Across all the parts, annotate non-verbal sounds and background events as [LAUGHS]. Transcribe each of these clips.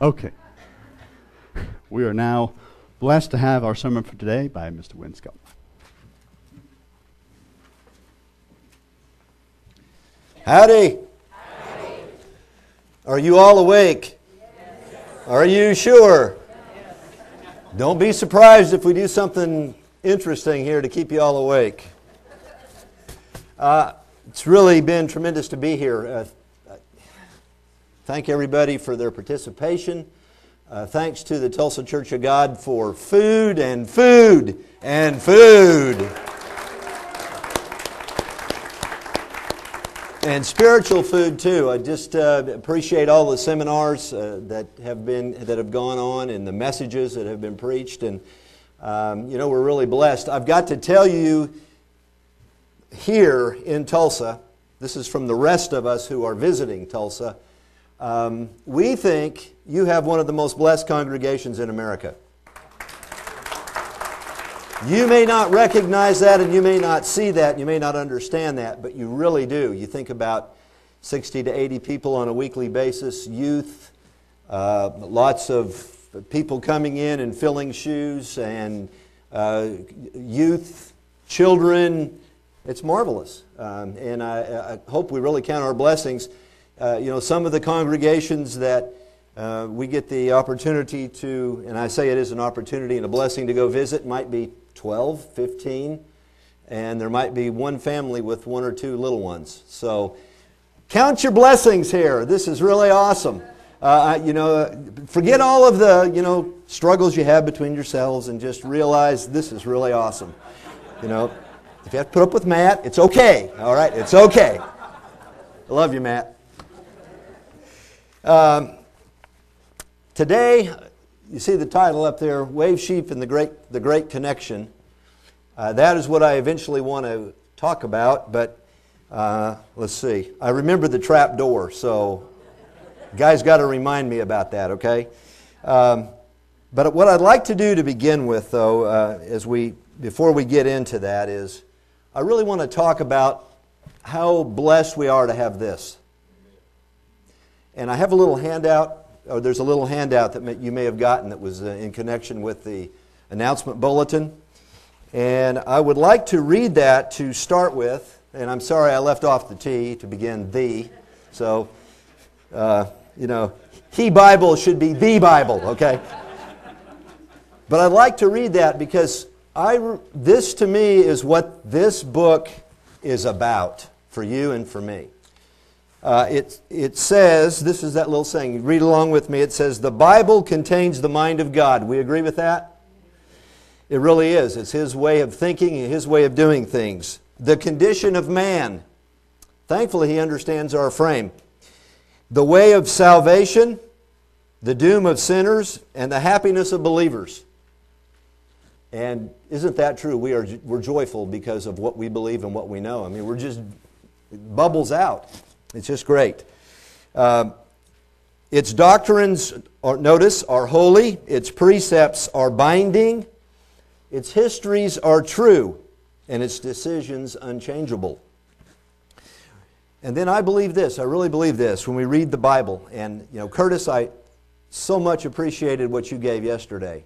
Okay. We are now blessed to have our sermon for today by Mr. Winscombe. Howdy. Howdy. Are you all awake? Yes. Are you sure? Yes. Don't be surprised if we do something interesting here to keep you all awake. Uh, it's really been tremendous to be here. Uh, thank everybody for their participation. Uh, thanks to the Tulsa Church of God for food and food and food. and spiritual food too. I just uh, appreciate all the seminars uh, that have been that have gone on and the messages that have been preached, and um, you know we're really blessed. I've got to tell you here in Tulsa. This is from the rest of us who are visiting Tulsa. Um, we think you have one of the most blessed congregations in America. You may not recognize that and you may not see that, you may not understand that, but you really do. You think about 60 to 80 people on a weekly basis, youth, uh, lots of people coming in and filling shoes, and uh, youth, children. It's marvelous. Um, and I, I, hope we really count our blessings. Uh, you know, some of the congregations that uh, we get the opportunity to, and I say it is an opportunity and a blessing to go visit, might be 12, 15, and there might be one family with one or two little ones. So count your blessings here. This is really awesome. Uh, you know, forget all of the, you know, struggles you have between yourselves and just realize this is really awesome. You know, if you have to put up with Matt, it's okay. All right, it's okay. I love you, Matt. Um, today, you see the title up there, Wave Sheaf and the Great, the Great Connection. Uh, that is what I eventually want to talk about, but uh, let's see. I remember the trap door, so guys got to remind me about that, okay? Um, but what I'd like to do to begin with, though, uh, as we before we get into that, is I really want to talk about how blessed we are to have this. And I have a little handout oh, there's a little handout that you may have gotten that was uh, in connection with the announcement bulletin. And I would like to read that to start with. And I'm sorry I left off the T to begin the. So, uh, you know, He Bible should be the Bible, okay? But I'd like to read that because I, this to me is what this book is about for you and for me. Uh, it, it says, this is that little saying, read along with me. It says, The Bible contains the mind of God. We agree with that? It really is. It's His way of thinking and His way of doing things. The condition of man. Thankfully, He understands our frame. The way of salvation, the doom of sinners, and the happiness of believers. And isn't that true? We are we're joyful because of what we believe and what we know. I mean, we're just bubbles out. It's just great. Uh, its doctrines, are, notice, are holy. Its precepts are binding. Its histories are true. And its decisions unchangeable. And then I believe this. I really believe this when we read the Bible. And, you know, Curtis, I so much appreciated what you gave yesterday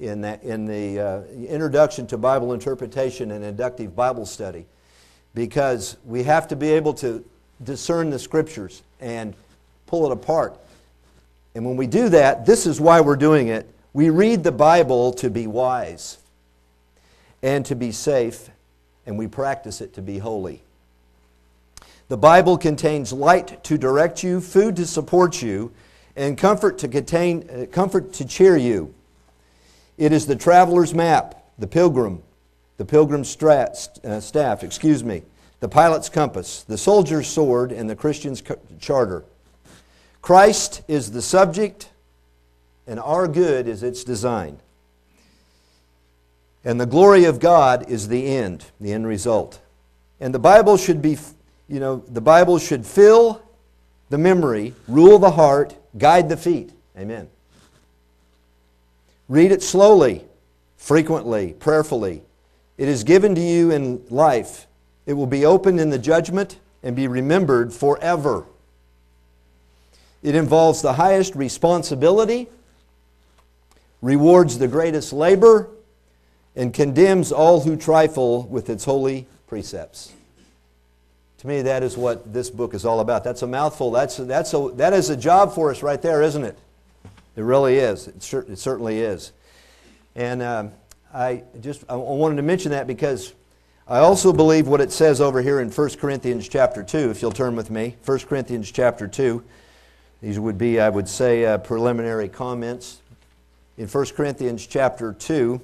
in, that, in the uh, introduction to Bible interpretation and inductive Bible study because we have to be able to discern the scriptures and pull it apart. And when we do that, this is why we're doing it. We read the Bible to be wise and to be safe, and we practice it to be holy. The Bible contains light to direct you, food to support you, and comfort to contain uh, comfort to cheer you. It is the traveler's map, the pilgrim, the pilgrim's strat, uh, staff, excuse me, the pilot's compass, the soldier's sword, and the Christian's charter. Christ is the subject, and our good is its design. And the glory of God is the end, the end result. And the Bible should be, you know, the Bible should fill the memory, rule the heart, guide the feet. Amen. Read it slowly, frequently, prayerfully. It is given to you in life it will be opened in the judgment and be remembered forever. It involves the highest responsibility, rewards the greatest labor, and condemns all who trifle with its holy precepts. To me, that is what this book is all about. That's a mouthful. That's, that's a, that is a job for us right there, isn't it? It really is. It, cer- it certainly is. And um, I just I wanted to mention that because I also believe what it says over here in 1 Corinthians chapter 2, if you'll turn with me. 1 Corinthians chapter 2. These would be, I would say, uh, preliminary comments. In 1 Corinthians chapter 2,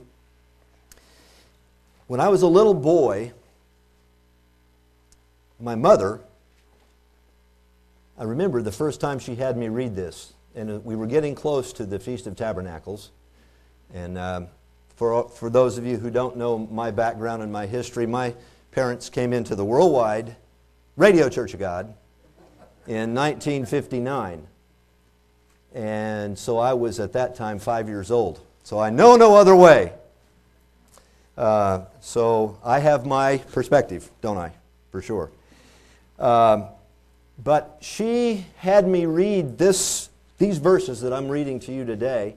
when I was a little boy, my mother, I remember the first time she had me read this, and we were getting close to the Feast of Tabernacles. And um, for, for those of you who don't know my background and my history, my parents came into the worldwide Radio Church of God in 1959. And so I was at that time five years old. So I know no other way uh, so I have my perspective, don't I? For sure. Um, but she had me read this, these verses that I'm reading to you today.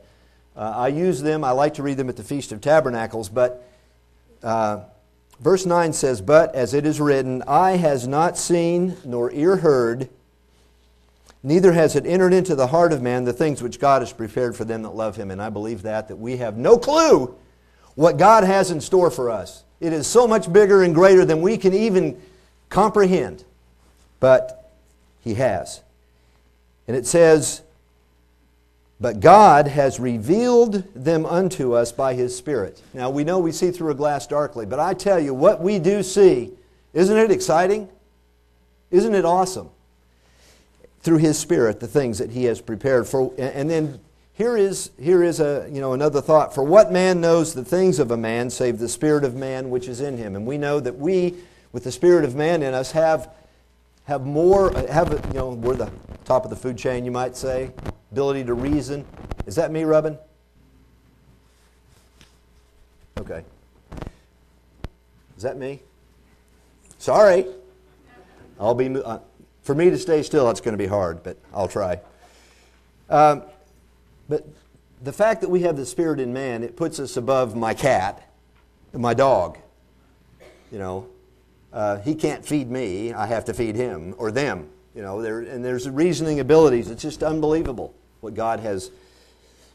Uh, I use them, I like to read them at the Feast of Tabernacles, but uh, verse 9 says, But as it is written, Eye has not seen, nor ear heard, neither has it entered into the heart of man the things which God has prepared for them that love him. And I believe that, that we have no clue what God has in store for us. It is so much bigger and greater than we can even comprehend. But He has. And it says, But God has revealed them unto us by His Spirit. Now we know we see through a glass darkly, but I tell you, what we do see, isn't it exciting? Isn't it awesome? Through His Spirit, the things that He has prepared for. And then here is, here is a, you know, another thought. For what man knows the things of a man save the spirit of man which is in him? And we know that we, with the spirit of man in us, have, have more, have, you know, we're the top of the food chain, you might say, ability to reason. Is that me, Rubbin? Okay. Is that me? Sorry. I'll be, uh, for me to stay still, it's going to be hard, but I'll try. Um, but the fact that we have the Spirit in man, it puts us above my cat, my dog. You know, uh, he can't feed me, I have to feed him or them. You know, there, and there's reasoning abilities. It's just unbelievable what God has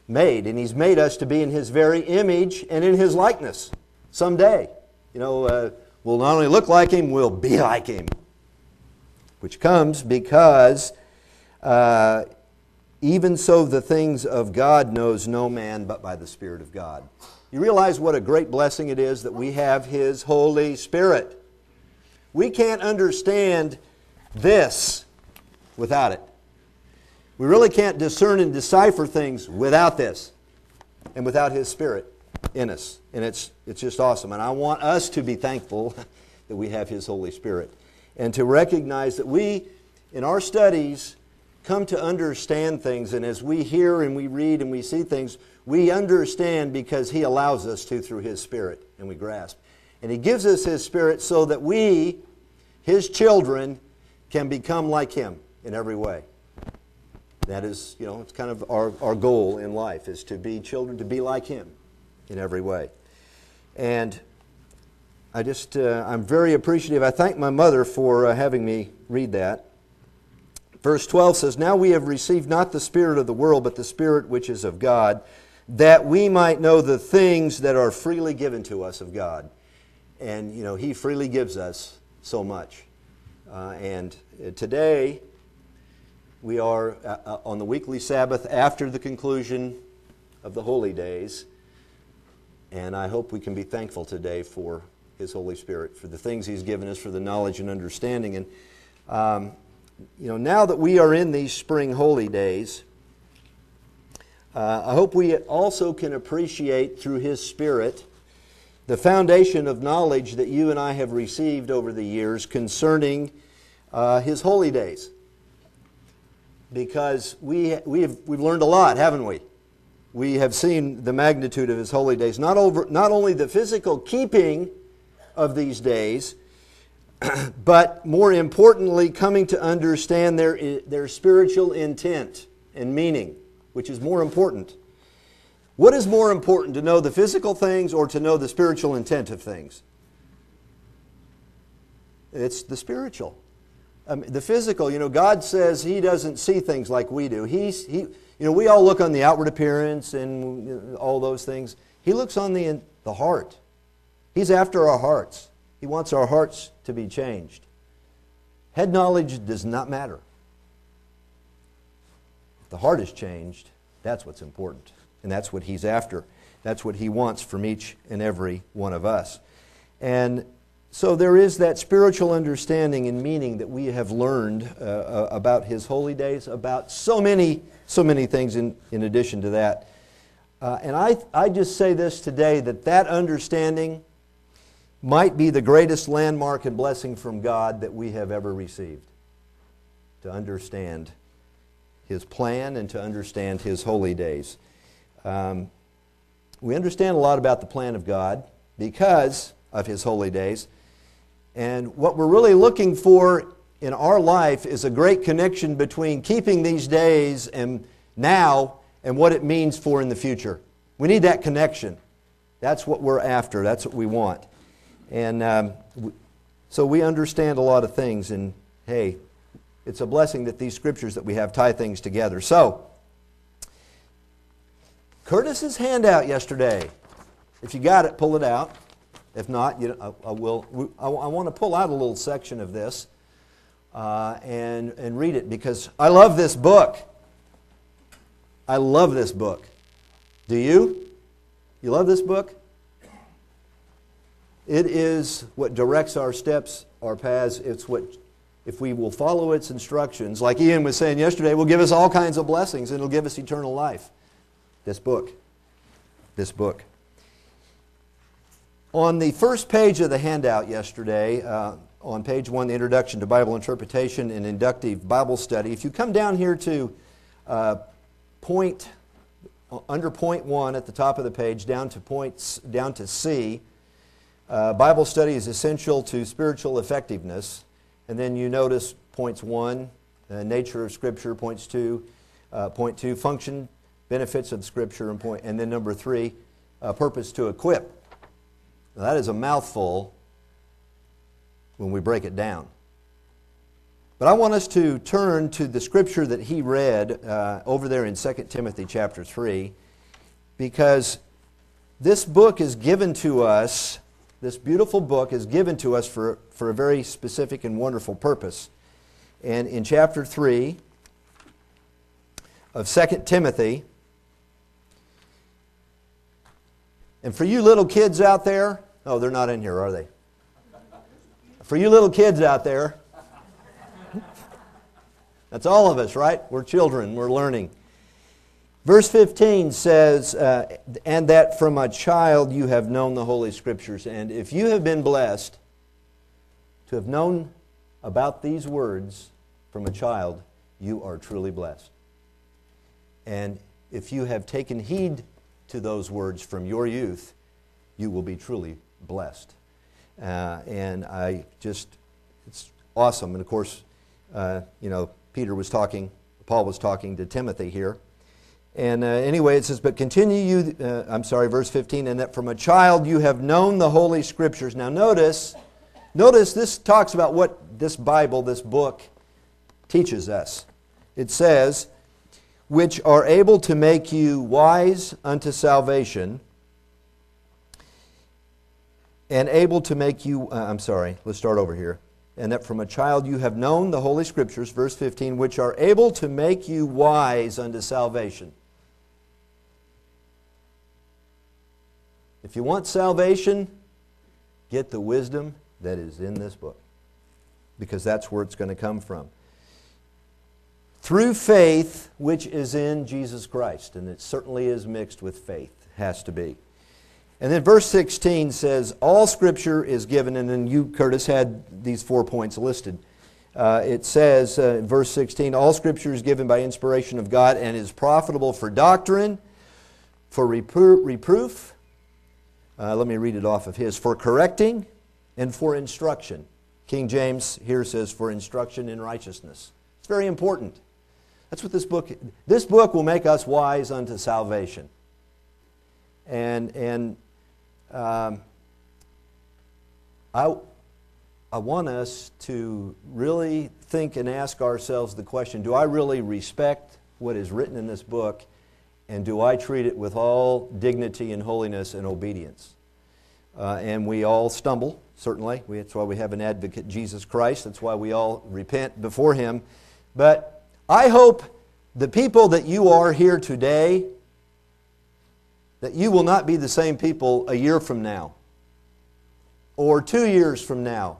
made. And He's made us to be in His very image and in His likeness someday. You know, uh, we'll not only look like Him, we'll be like Him. Which comes because uh, even so, the things of God knows no man but by the Spirit of God. You realize what a great blessing it is that we have His Holy Spirit. We can't understand this without it. We really can't discern and decipher things without this and without His Spirit in us. And it's, it's just awesome. And I want us to be thankful [LAUGHS] that we have His Holy Spirit and to recognize that we, in our studies, come to understand things. And as we hear and we read and we see things, we understand because He allows us to through His Spirit, and we grasp. And He gives us His Spirit so that we, His children, can become like Him in every way. That is, you know, it's kind of our, our goal in life is to be children, to be like Him in every way. And I just, uh, I'm very appreciative. I thank my mother for uh, having me read that. Verse 12 says, Now we have received not the Spirit of the world, but the Spirit which is of God, that we might know the things that are freely given to us of God. And, you know, He freely gives us so much. Uh, and today, we are uh, uh, on the weekly Sabbath after the conclusion of the holy days. And I hope we can be thankful today for His Holy Spirit, for the things He's given us, for the knowledge and understanding. And um, you know, now that we are in these spring holy days, uh, I hope we also can appreciate through His Spirit the foundation of knowledge that you and I have received over the years concerning uh, His holy days. Because we, we have, we've learned a lot, haven't we? We have seen the magnitude of His holy days. Not, over, not only the physical keeping of these days, [CLEARS THROAT] but more importantly, coming to understand their, their spiritual intent and meaning, which is more important. What is more important, to know the physical things or to know the spiritual intent of things? It's the spiritual. Um, the physical, you know, God says He doesn't see things like we do. He's, he, you know, we all look on the outward appearance and all those things. He looks on the, the heart. He's after our hearts. He wants our hearts to be changed. Head knowledge does not matter. If the heart is changed, that's what's important. And that's what He's after. That's what He wants from each and every one of us. And so there is that spiritual understanding and meaning that we have learned uh, uh, about His holy days, about so many, so many things in, in addition to that. Uh, and I, I just say this today that that understanding might be the greatest landmark and blessing from God that we have ever received. To understand His plan and to understand His holy days. Um, we understand a lot about the plan of God because of His holy days. And what we're really looking for in our life is a great connection between keeping these days and now and what it means for in the future. We need that connection. That's what we're after. That's what we want. And um, so we understand a lot of things. And hey, it's a blessing that these scriptures that we have tie things together. So, Curtis's handout yesterday. If you got it, pull it out. If not, you, I, I will. I, I, want to pull out a little section of this uh, and, and read it because I love this book. I love this book. Do you? You love this book? It is what directs our steps, our paths. It's what, if we will follow its instructions, like Ian was saying yesterday, will give us all kinds of blessings and it'll give us eternal life. This book. This book. On the first page of the handout yesterday, uh, on page one, the Introduction to Bible Interpretation and Inductive Bible Study, if you come down here to uh, point, uh, under point one at the top of the page, down to, points, down to C, uh, Bible study is essential to spiritual effectiveness. And then you notice points one, uh, nature of Scripture, points two, uh, point two, function, benefits of Scripture, and, point, and then number three, purpose to equip. Now, that is a mouthful when we break it down. But I want us to turn to the scripture that he read uh, over there in 2 Timothy chapter 3, because this book is given to us, this beautiful book is given to us for, for a very specific and wonderful purpose. And in chapter 3 of 2 Timothy, and for you little kids out there, Oh, they're not in here, are they? For you little kids out there, that's all of us, right? We're children, we're learning. Verse 15 says, uh, And that from a child you have known the Holy Scriptures. And if you have been blessed to have known about these words from a child, you are truly blessed. And if you have taken heed to those words from your youth, you will be truly blessed. Uh, and I just, it's awesome. And of course, uh, you know, Peter was talking, Paul was talking to Timothy here. And uh, anyway, it says, But continue you, uh, I'm sorry, verse 15, and that from a child you have known the Holy Scriptures. Now notice, notice this talks about what this Bible, this book, teaches us. It says, which are able to make you wise unto salvation and able to make you, uh, I'm sorry, let's start over here. And that from a child you have known the Holy Scriptures, verse 15, which are able to make you wise unto salvation. If you want salvation, get the wisdom that is in this book, because that's where it's going to come from. Through faith, which is in Jesus Christ, and it certainly is mixed with faith, has to be. And then verse 16 says, All scripture is given, and then you, Curtis, had these four points listed. Uh, it says, uh, verse 16, All scripture is given by inspiration of God and is profitable for doctrine, for repro- reproof. Uh, let me read it off of his for correcting and for instruction. King James here says, for instruction in righteousness. It's very important. That's what this book, this book will make us wise unto salvation. And, and um, I, I want us to really think and ask ourselves the question do I really respect what is written in this book? And do I treat it with all dignity and holiness and obedience? Uh, and we all stumble, certainly. We, that's why we have an advocate, Jesus Christ. That's why we all repent before Him. But I hope the people that you are here today, that you will not be the same people a year from now, or two years from now,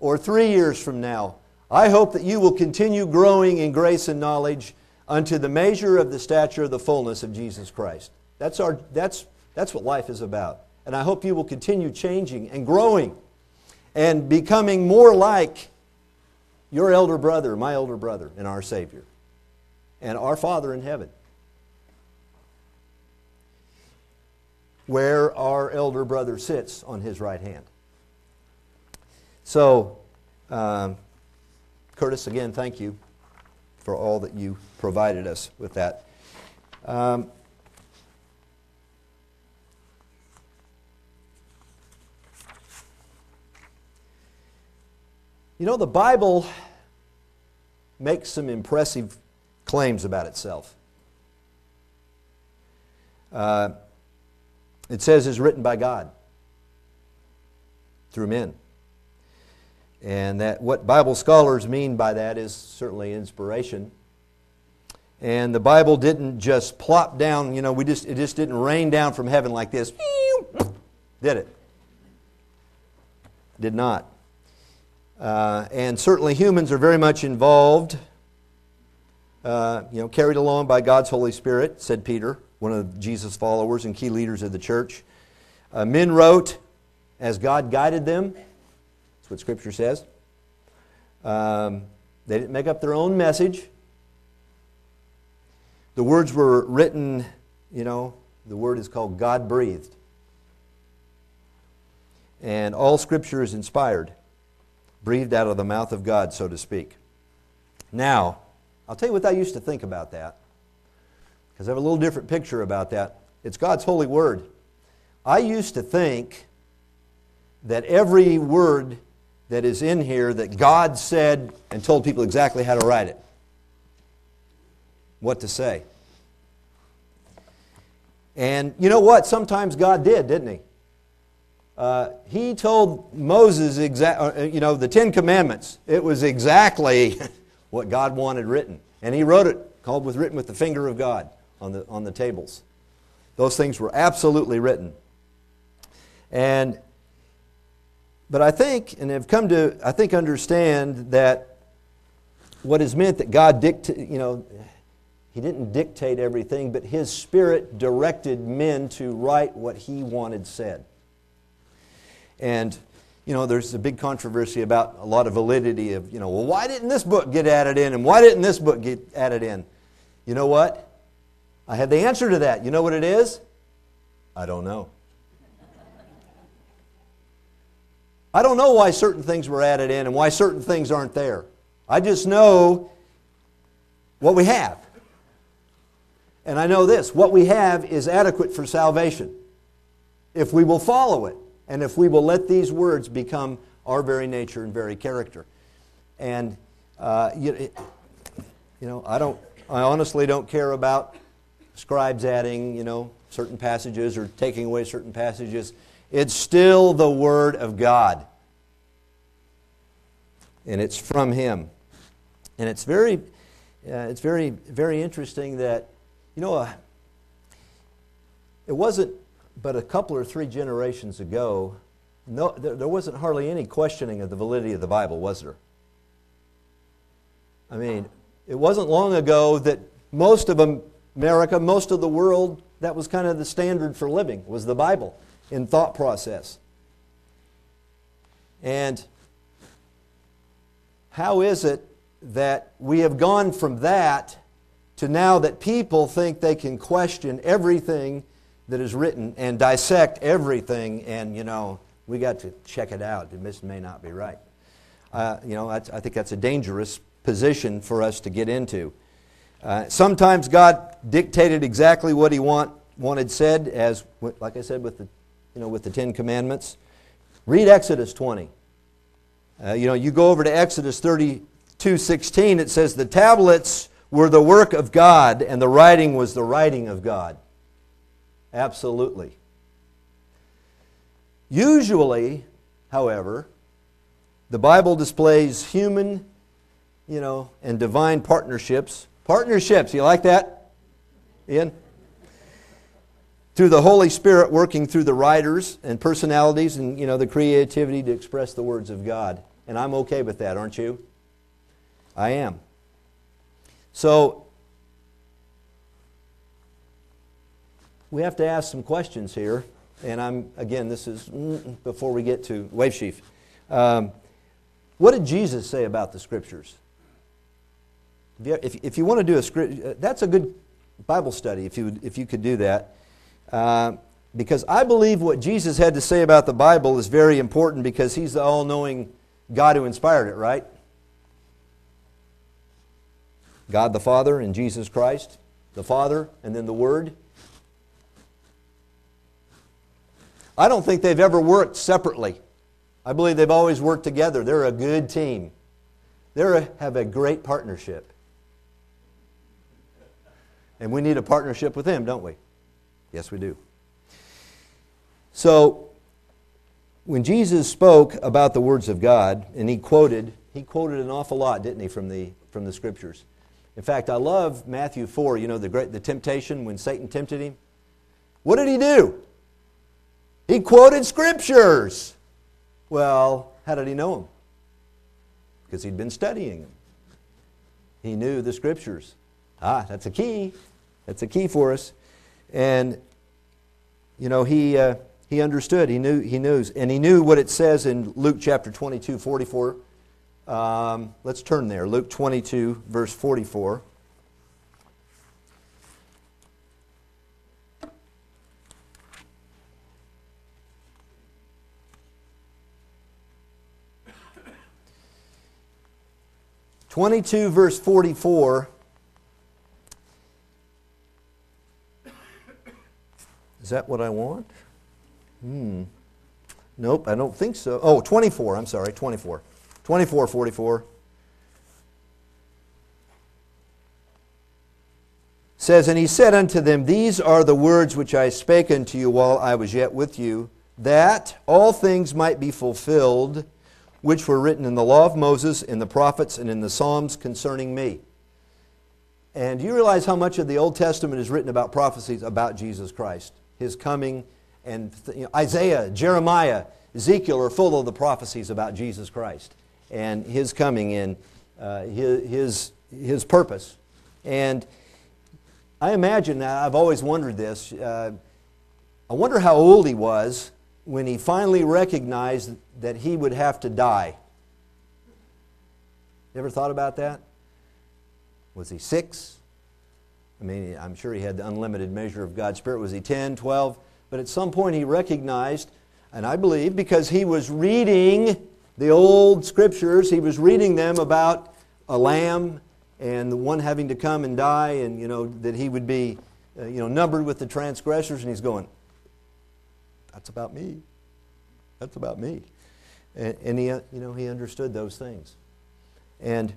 or three years from now. I hope that you will continue growing in grace and knowledge unto the measure of the stature of the fullness of Jesus Christ. That's, our, that's, that's what life is about. And I hope you will continue changing and growing and becoming more like your elder brother, my elder brother, and our Savior, and our Father in heaven. Where our elder brother sits on his right hand. So, um, Curtis, again, thank you for all that you provided us with that. Um, You know, the Bible makes some impressive claims about itself. Uh, it says it's written by God through men. And that what Bible scholars mean by that is certainly inspiration. And the Bible didn't just plop down, you know, we just it just didn't rain down from heaven like this. [LAUGHS] Did it? Did not. Uh, and certainly humans are very much involved, uh, you know, carried along by God's Holy Spirit, said Peter, one of Jesus' followers and key leaders of the church. Uh, men wrote as God guided them. That's what Scripture says. Um, they didn't make up their own message. The words were written, you know, the word is called God breathed. And all Scripture is inspired breathed out of the mouth of God, so to speak. Now, I'll tell you what I used to think about that, because I have a little different picture about that. It's God's holy word. I used to think that every word that is in here that God said and told people exactly how to write it, what to say. And you know what? Sometimes God did, didn't He? Uh, he told Moses, exa- uh, you know, the Ten Commandments. It was exactly [LAUGHS] what God wanted written. And he wrote it, called with written with the finger of God on the, on the tables. Those things were absolutely written. And, but I think, and have come to, I think, understand that what is meant that God dictated, you know, he didn't dictate everything, but his spirit directed men to write what he wanted said. And, you know, there's a big controversy about a lot of validity of, you know, well, why didn't this book get added in and why didn't this book get added in? You know what? I have the answer to that. You know what it is? I don't know. I don't know why certain things were added in and why certain things aren't there. I just know what we have. And I know this what we have is adequate for salvation if we will follow it and if we will let these words become our very nature and very character. And, uh, you, you know, I don't, I honestly don't care about scribes adding, you know, certain passages or taking away certain passages. It's still the Word of God. And it's from Him. And it's very, uh, it's very, very interesting that, you know, uh, it wasn't but a couple or three generations ago, no, there, there wasn't hardly any questioning of the validity of the Bible, was there? I mean, it wasn't long ago that most of America, most of the world, that was kind of the standard for living, was the Bible in thought process. And how is it that we have gone from that to now that people think they can question everything that is written and dissect everything and, you know, We got to check it out. This may not be right. Uh, you know, I think that's a dangerous position for us to get into. Uh, sometimes God dictated exactly what He want, wanted said, as like I said with the, you know, with the Ten Commandments. Read Exodus 20. Uh, you know, you go over to Exodus 32, 16. It says the tablets were the work of God, and the writing was the writing of God. Absolutely. Usually, however, the Bible displays human, you know, and divine partnerships. Partnerships, you like that? Ian? Through the Holy Spirit working through the writers and personalities and, you know, the creativity to express the words of God. And I'm okay with that, aren't you? I am. So, we have to ask some questions here. And I'm, again, this is before we get to Wave Sheaf. Um, what did Jesus say about the Scriptures? If, if you want to do a script, uh, that's a good Bible study if you, if you could do that. Uh, because I believe what Jesus had to say about the Bible is very important because he's the all knowing God who inspired it, right? God the Father and Jesus Christ, the Father, and then the Word. I don't think they've ever worked separately. I believe they've always worked together. They're a good team. They have a great partnership. And we need a partnership with them, don't we? Yes, we do. So, when Jesus spoke about the words of God, and he quoted, he quoted an awful lot, didn't he, from the, from the scriptures. In fact, I love Matthew 4, you know, the, great, the temptation when Satan tempted him. What did he do? He quoted scriptures. Well, how did he know them? Because he'd been studying them. He knew the scriptures. Ah, that's a key. That's a key for us. And, you know, he, uh, he understood. He knew, he knew. And he knew what it says in Luke chapter 22, 44. Um, let's turn there. Luke 22, verse 44. Twenty-two, verse forty-four. Is that what I want? Hmm. Nope, I don't think so. Oh, 24, I'm sorry, 24. 24, 44 says, And he said unto them, These are the words which I spake unto you while I was yet with you, that all things might be fulfilled, which were written in the law of Moses, in the prophets, and in the Psalms concerning me. And do you realize how much of the Old Testament is written about prophecies about Jesus Christ, his coming, and you know, Isaiah, Jeremiah, Ezekiel are full of the prophecies about Jesus Christ and his coming and uh, his, his, his purpose. And I imagine, I've always wondered this, uh, I wonder how old he was when he finally recognized that he would have to die. You ever thought about that? Was he six? I mean, I'm sure he had the unlimited measure of God's Spirit. Was he 10, 12? But at some point he recognized, and I believe because he was reading the old scriptures, he was reading them about a lamb and the one having to come and die, and you know that he would be, uh, you know, numbered with the transgressors, and he's going, "That's about me. That's about me," and, and he, uh, you know, he understood those things, and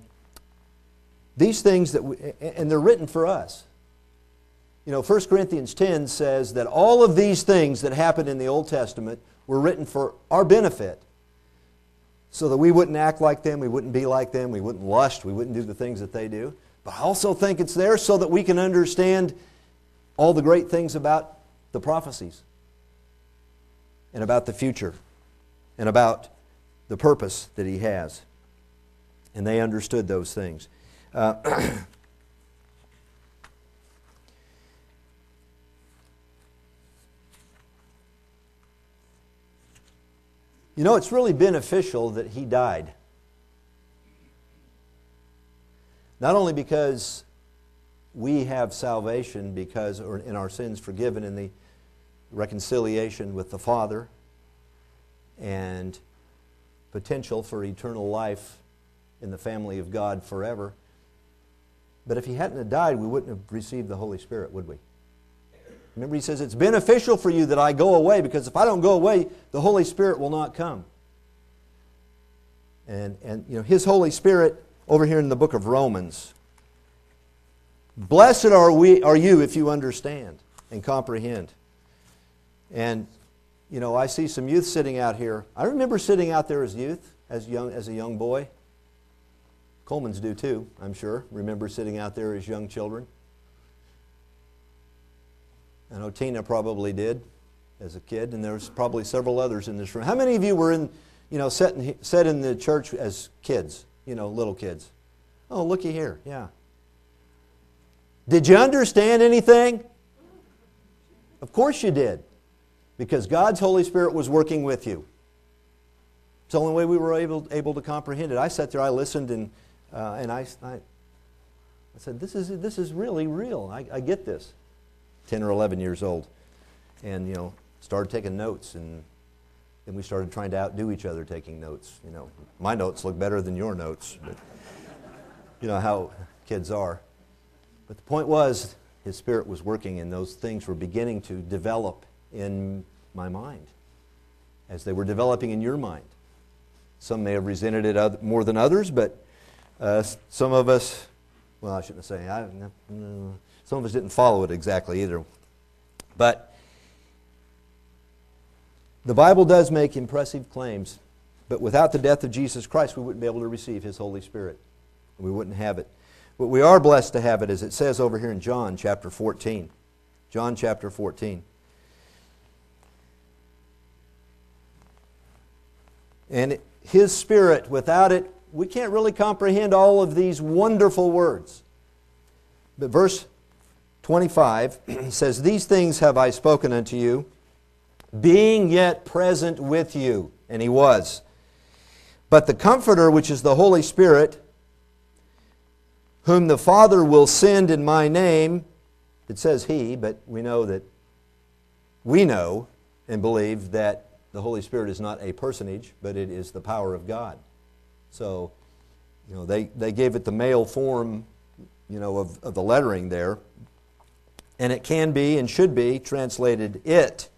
these things that, we, and they're written for us. You know, 1 Corinthians 10 says that all of these things that happened in the Old Testament were written for our benefit so that we wouldn't act like them, we wouldn't be like them, we wouldn't lust, we wouldn't do the things that they do. But I also think it's there so that we can understand all the great things about the prophecies and about the future and about the purpose that he has. And they understood those things. Uh, [CLEARS THROAT] You know, it's really beneficial that he died. Not only because we have salvation because or in our sins forgiven in the reconciliation with the Father, and potential for eternal life in the family of God forever. But if he hadn't died, we wouldn't have received the Holy Spirit, would we? Remember, he says, It's beneficial for you that I go away because if I don't go away, the Holy Spirit will not come. And, and you know, his Holy Spirit, over here in the book of Romans, blessed are, we, are you if you understand and comprehend. And, you know, I see some youth sitting out here. I remember sitting out there as youth, as, young, as a young boy. Coleman's do too, I'm sure. Remember sitting out there as young children. I know Tina probably did as a kid, and there's probably several others in this room. How many of you were in, you know, set in, set in the church as kids, you know, little kids? Oh, looky here, yeah. Did you understand anything? Of course you did, because God's Holy Spirit was working with you. It's the only way we were able, able to comprehend it. I sat there, I listened, and, uh, and I, I, I said, this is, this is really real. I, I get this. 10 or 11 years old. And, you know, started taking notes. And then we started trying to outdo each other taking notes. You know, my notes look better than your notes. But [LAUGHS] you know how kids are. But the point was, his spirit was working, and those things were beginning to develop in my mind as they were developing in your mind. Some may have resented it more than others, but uh, some of us, well, I shouldn't say, I, no, some of us didn't follow it exactly either. But the Bible does make impressive claims, but without the death of Jesus Christ, we wouldn't be able to receive His Holy Spirit. We wouldn't have it. But we are blessed to have it, as it says over here in John chapter 14. John chapter 14. And His Spirit, without it, we can't really comprehend all of these wonderful words. But verse 25 [CLEARS THROAT] says, These things have I spoken unto you, being yet present with you. And he was. But the Comforter, which is the Holy Spirit, whom the Father will send in my name, it says he, but we know that we know and believe that the Holy Spirit is not a personage, but it is the power of God. So, you know, they, they gave it the male form, you know, of, of the lettering there, and it can be and should be translated, It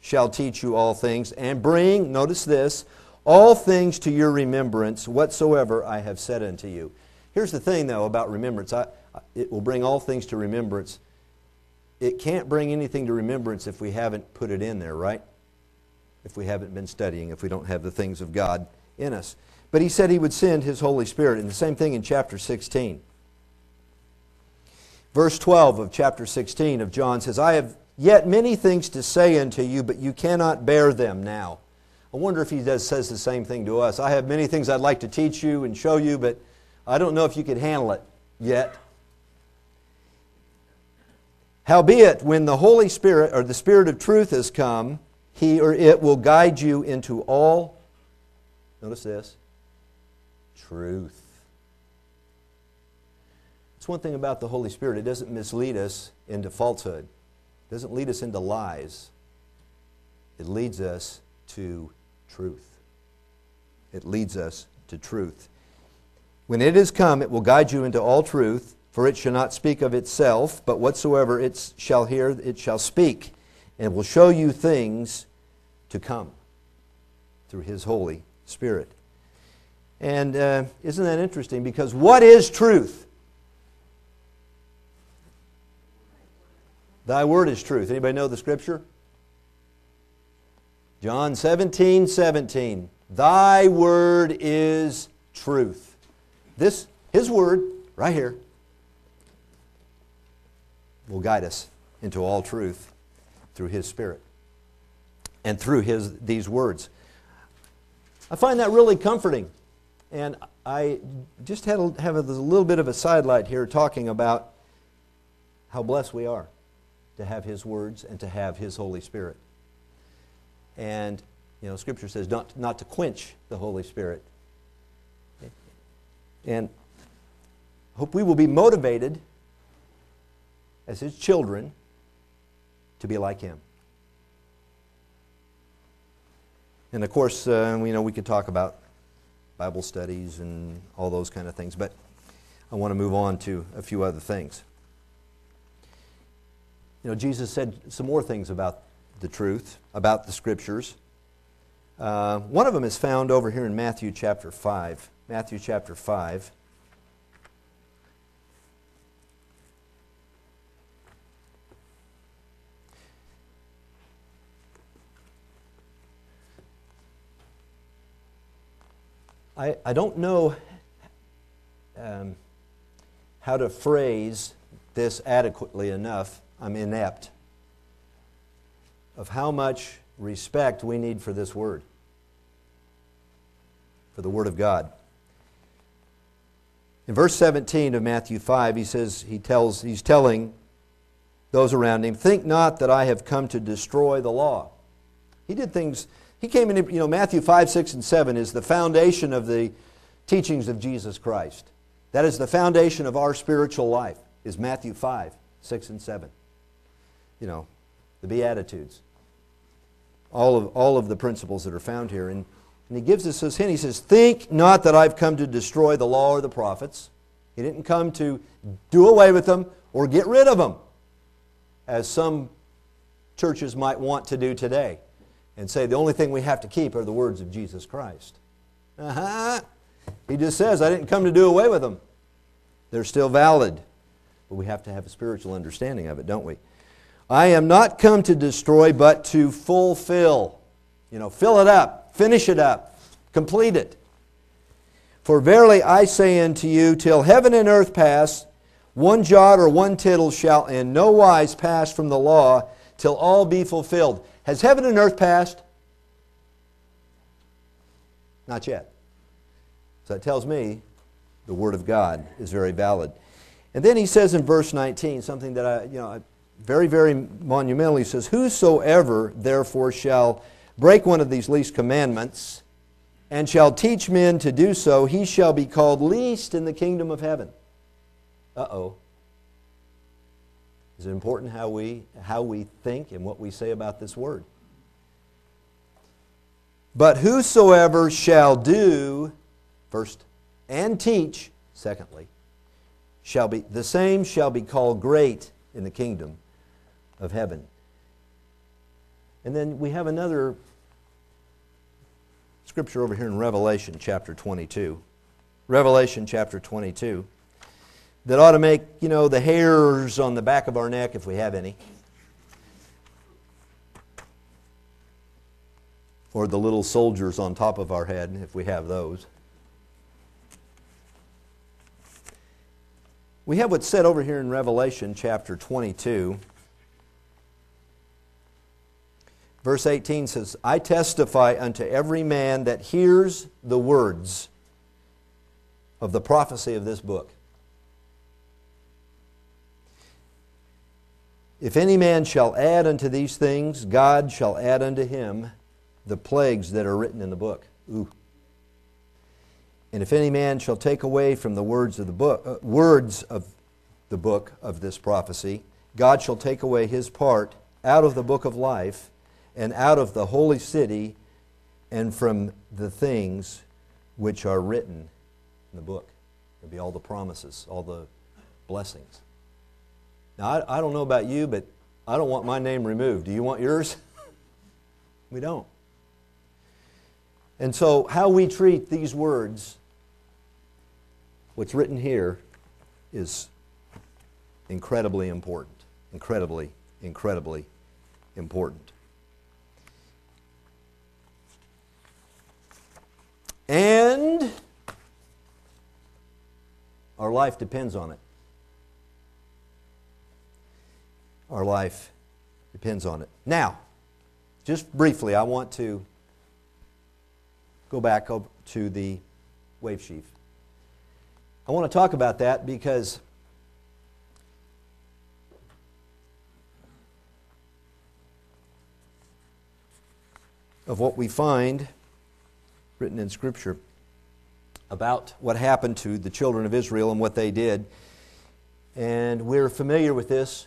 shall teach you all things, and bring, notice this, all things to your remembrance whatsoever I have said unto you. Here's the thing, though, about remembrance I, it will bring all things to remembrance. It can't bring anything to remembrance if we haven't put it in there, right? If we haven't been studying, if we don't have the things of God in us. But he said he would send his Holy Spirit. And the same thing in chapter 16. Verse 12 of chapter 16 of John says, I have yet many things to say unto you, but you cannot bear them now. I wonder if he does, says the same thing to us. I have many things I'd like to teach you and show you, but I don't know if you could handle it yet. Howbeit, when the Holy Spirit, or the Spirit of truth has come, he or it will guide you into all, notice this, truth. It's one thing about the Holy Spirit, it doesn't mislead us into falsehood, it doesn't lead us into lies. It leads us to truth. It leads us to truth. When it is come, it will guide you into all truth, for it shall not speak of itself, but whatsoever it shall hear, it shall speak, and will show you things to come through His Holy Spirit. And uh, isn't that interesting? Because what is truth? Thy word is truth. Anybody know the scripture? John 17, 17. Thy word is truth. This, his word, right here, will guide us into all truth through his spirit and through his, these words. I find that really comforting. And I just had a, have a, a little bit of a sidelight here talking about how blessed we are to have His words and to have His Holy Spirit. And, you know, Scripture says not, not to quench the Holy Spirit. And hope we will be motivated as His children to be like Him. And of course, uh, you know, we could talk about Bible studies and all those kind of things, but I want to move on to a few other things. You know, Jesus said some more things about the truth, about the scriptures. Uh, one of them is found over here in Matthew chapter 5. Matthew chapter 5. I, I don't know um, how to phrase this adequately enough. I'm inept of how much respect we need for this word, for the word of God. In verse 17 of Matthew 5, he says, he tells, he's telling those around him, Think not that I have come to destroy the law. He did things he came in, you know, Matthew 5, 6, and 7 is the foundation of the teachings of Jesus Christ. That is the foundation of our spiritual life, is Matthew 5, 6, and 7. You know, the Beatitudes. All of, all of the principles that are found here. And, and he gives us this hint. He says, Think not that I've come to destroy the law or the prophets. He didn't come to do away with them or get rid of them, as some churches might want to do today and say the only thing we have to keep are the words of Jesus Christ. Uh-huh. He just says, I didn't come to do away with them. They're still valid. But we have to have a spiritual understanding of it, don't we? I am not come to destroy, but to fulfill. You know, fill it up, finish it up, complete it. For verily I say unto you, till heaven and earth pass, one jot or one tittle shall in no wise pass from the law till all be fulfilled. Has heaven and earth passed? Not yet. So that tells me the Word of God is very valid. And then he says in verse 19 something that I, you know, very, very monumentally says, Whosoever therefore shall break one of these least commandments and shall teach men to do so, he shall be called least in the kingdom of heaven. Uh oh. Is it important how we, how we think and what we say about this word? But whosoever shall do, first, and teach, secondly, shall be the same shall be called great in the kingdom of heaven. And then we have another scripture over here in Revelation chapter 22. Revelation chapter 22 that ought to make, you know, the hairs on the back of our neck, if we have any, or the little soldiers on top of our head, if we have those. We have what's said over here in Revelation chapter 22. Verse 18 says, I testify unto every man that hears the words of the prophecy of this book. If any man shall add unto these things, God shall add unto him the plagues that are written in the book. Ooh. And if any man shall take away from the words of the book, uh, words of the book of this prophecy, God shall take away his part out of the book of life and out of the holy city and from the things which are written in the book. It'll be all the promises, all the blessings. Now, I, I don't know about you, but I don't want my name removed. Do you want yours? [LAUGHS] we don't. And so, how we treat these words, what's written here, is incredibly important. Incredibly, incredibly important. And our life depends on it. Our life depends on it. Now, just briefly, I want to go back up to the wave sheaf. I want to talk about that because of what we find written in Scripture about what happened to the children of Israel and what they did. And we're familiar with this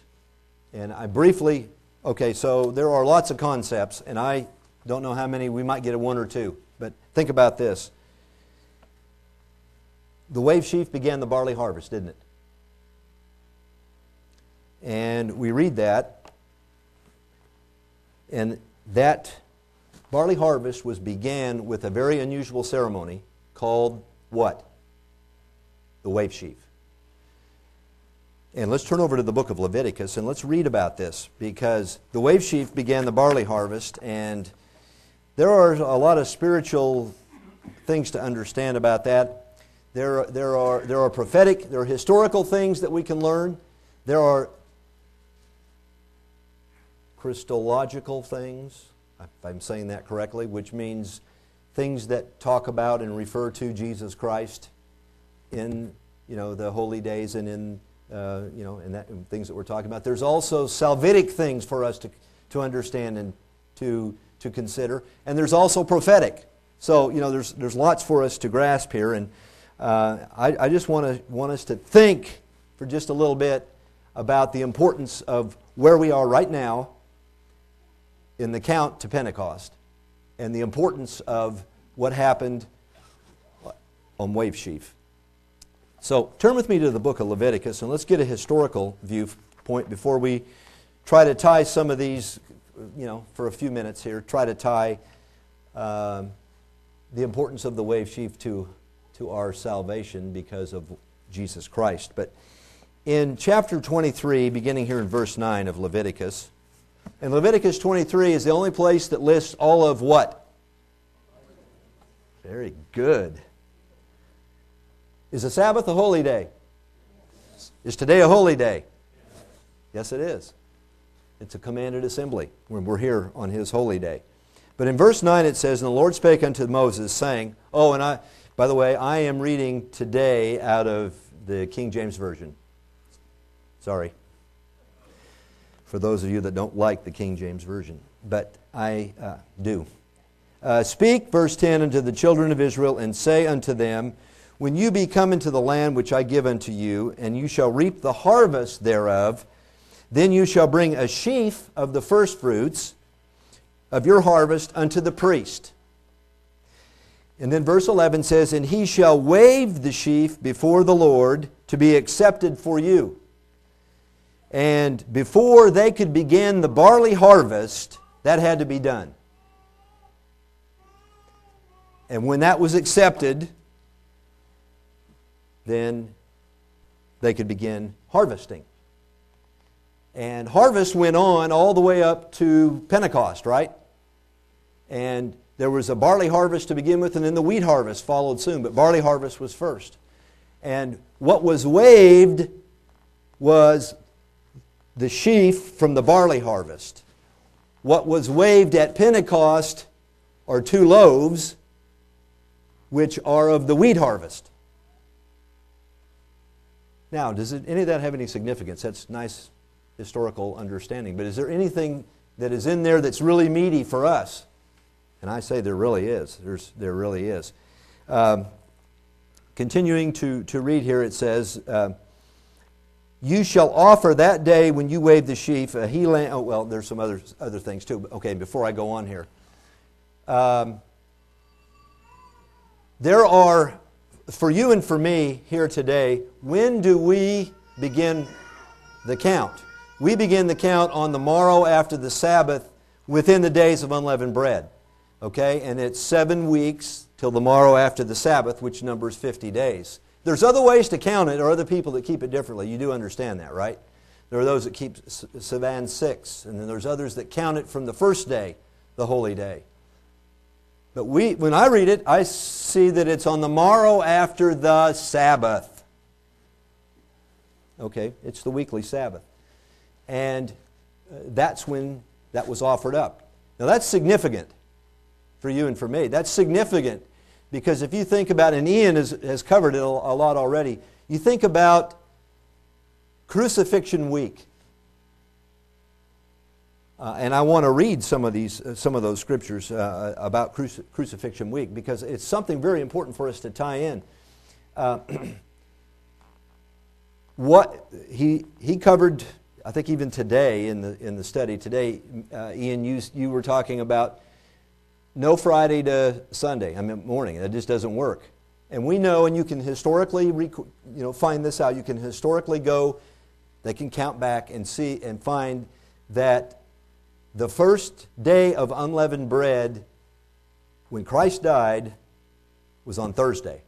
and I briefly, okay, so there are lots of concepts, and I, Don't know how many, we might get a one or two. But think about this. The wave sheaf began the barley harvest, didn't it? And we read that, and that barley harvest was began with a very unusual ceremony called what? The wave sheaf. And let's turn over to the book of Leviticus and let's read about this because the wave sheaf began the barley harvest, and there are a lot of spiritual things to understand about that. There, there, are, there are prophetic, there are historical things that we can learn. There are Christological things, if I'm saying that correctly, which means things that talk about and refer to Jesus Christ in you know the holy days and in uh, you know and that and things that we're talking about. There's also salvific things for us to to understand and to to consider, and there's also prophetic. So you know there's there's lots for us to grasp here, and uh, I, I just want to want us to think for just a little bit about the importance of where we are right now in the count to Pentecost and the importance of what happened on Wave Sheaf. So turn with me to the book of Leviticus and let's get a historical viewpoint before we try to tie some of these, you know, for a few minutes here, try to tie um, the importance of the wave sheaf to, to our salvation because of Jesus Christ. But in chapter 23, beginning here in verse 9 of Leviticus, and Leviticus 23 is the only place that lists all of what? Very good. Is the Sabbath a holy day? Is today a holy day? Yes, it is. It's a commanded assembly when we're here on his holy day. But in verse 9 it says, And the Lord spake unto Moses, saying, Oh, and I, by the way, I am reading today out of the King James Version. Sorry for those of you that don't like the King James Version, but I uh, do. Uh, Speak, verse 10, unto the children of Israel, and say unto them, When you be come into the land which I give unto you, and you shall reap the harvest thereof, then you shall bring a sheaf of the firstfruits of your harvest unto the priest. And then verse 11 says, And he shall wave the sheaf before the Lord to be accepted for you. And before they could begin the barley harvest, that had to be done. And when that was accepted, then they could begin harvesting. And harvest went on all the way up to Pentecost, right? And there was a barley harvest to begin with, and then the wheat harvest followed soon, but barley harvest was first. And what was waved was the sheaf from the barley harvest. What was waved at Pentecost are two loaves, which are of the wheat harvest. Now, does it, any of that have any significance? That's nice historical understanding. But is there anything that is in there that's really meaty for us? And I say there really is. There's, there really is. Um, continuing to, to read here, it says, uh, you shall offer that day when you wave the sheaf a he lamb. Oh, well, there's some other, other things too. Okay, before I go on here. Um, there are, for you and for me here today, when do we begin the count? We begin the count on the morrow after the Sabbath within the days of unleavened bread. Okay, and it's seven weeks till the morrow after the Sabbath, which numbers 50 days. There's other ways to count it, or other people that keep it differently. You do understand that, right? There are those that keep Sivan 6, and then there's others that count it from the first day, the holy day. But we, when I read it, I see that it's on the morrow after the Sabbath. Okay, it's the weekly Sabbath. And uh, that's when that was offered up. Now that's significant for you and for me. That's significant because if you think about, and Ian has, has covered it a lot already, you think about Crucifixion Week. Uh, and I want to read some of these, uh, some of those scriptures uh, about cruci- Crucifixion Week because it's something very important for us to tie in. Uh, [CLEARS THROAT] what he he covered, I think even today in the in the study today, uh, Ian, you you were talking about no Friday to Sunday, I mean morning. That just doesn't work. And we know, and you can historically you know, find this out, you can historically go, they can count back and see and find that the first day of unleavened bread when Christ died was on Thursday.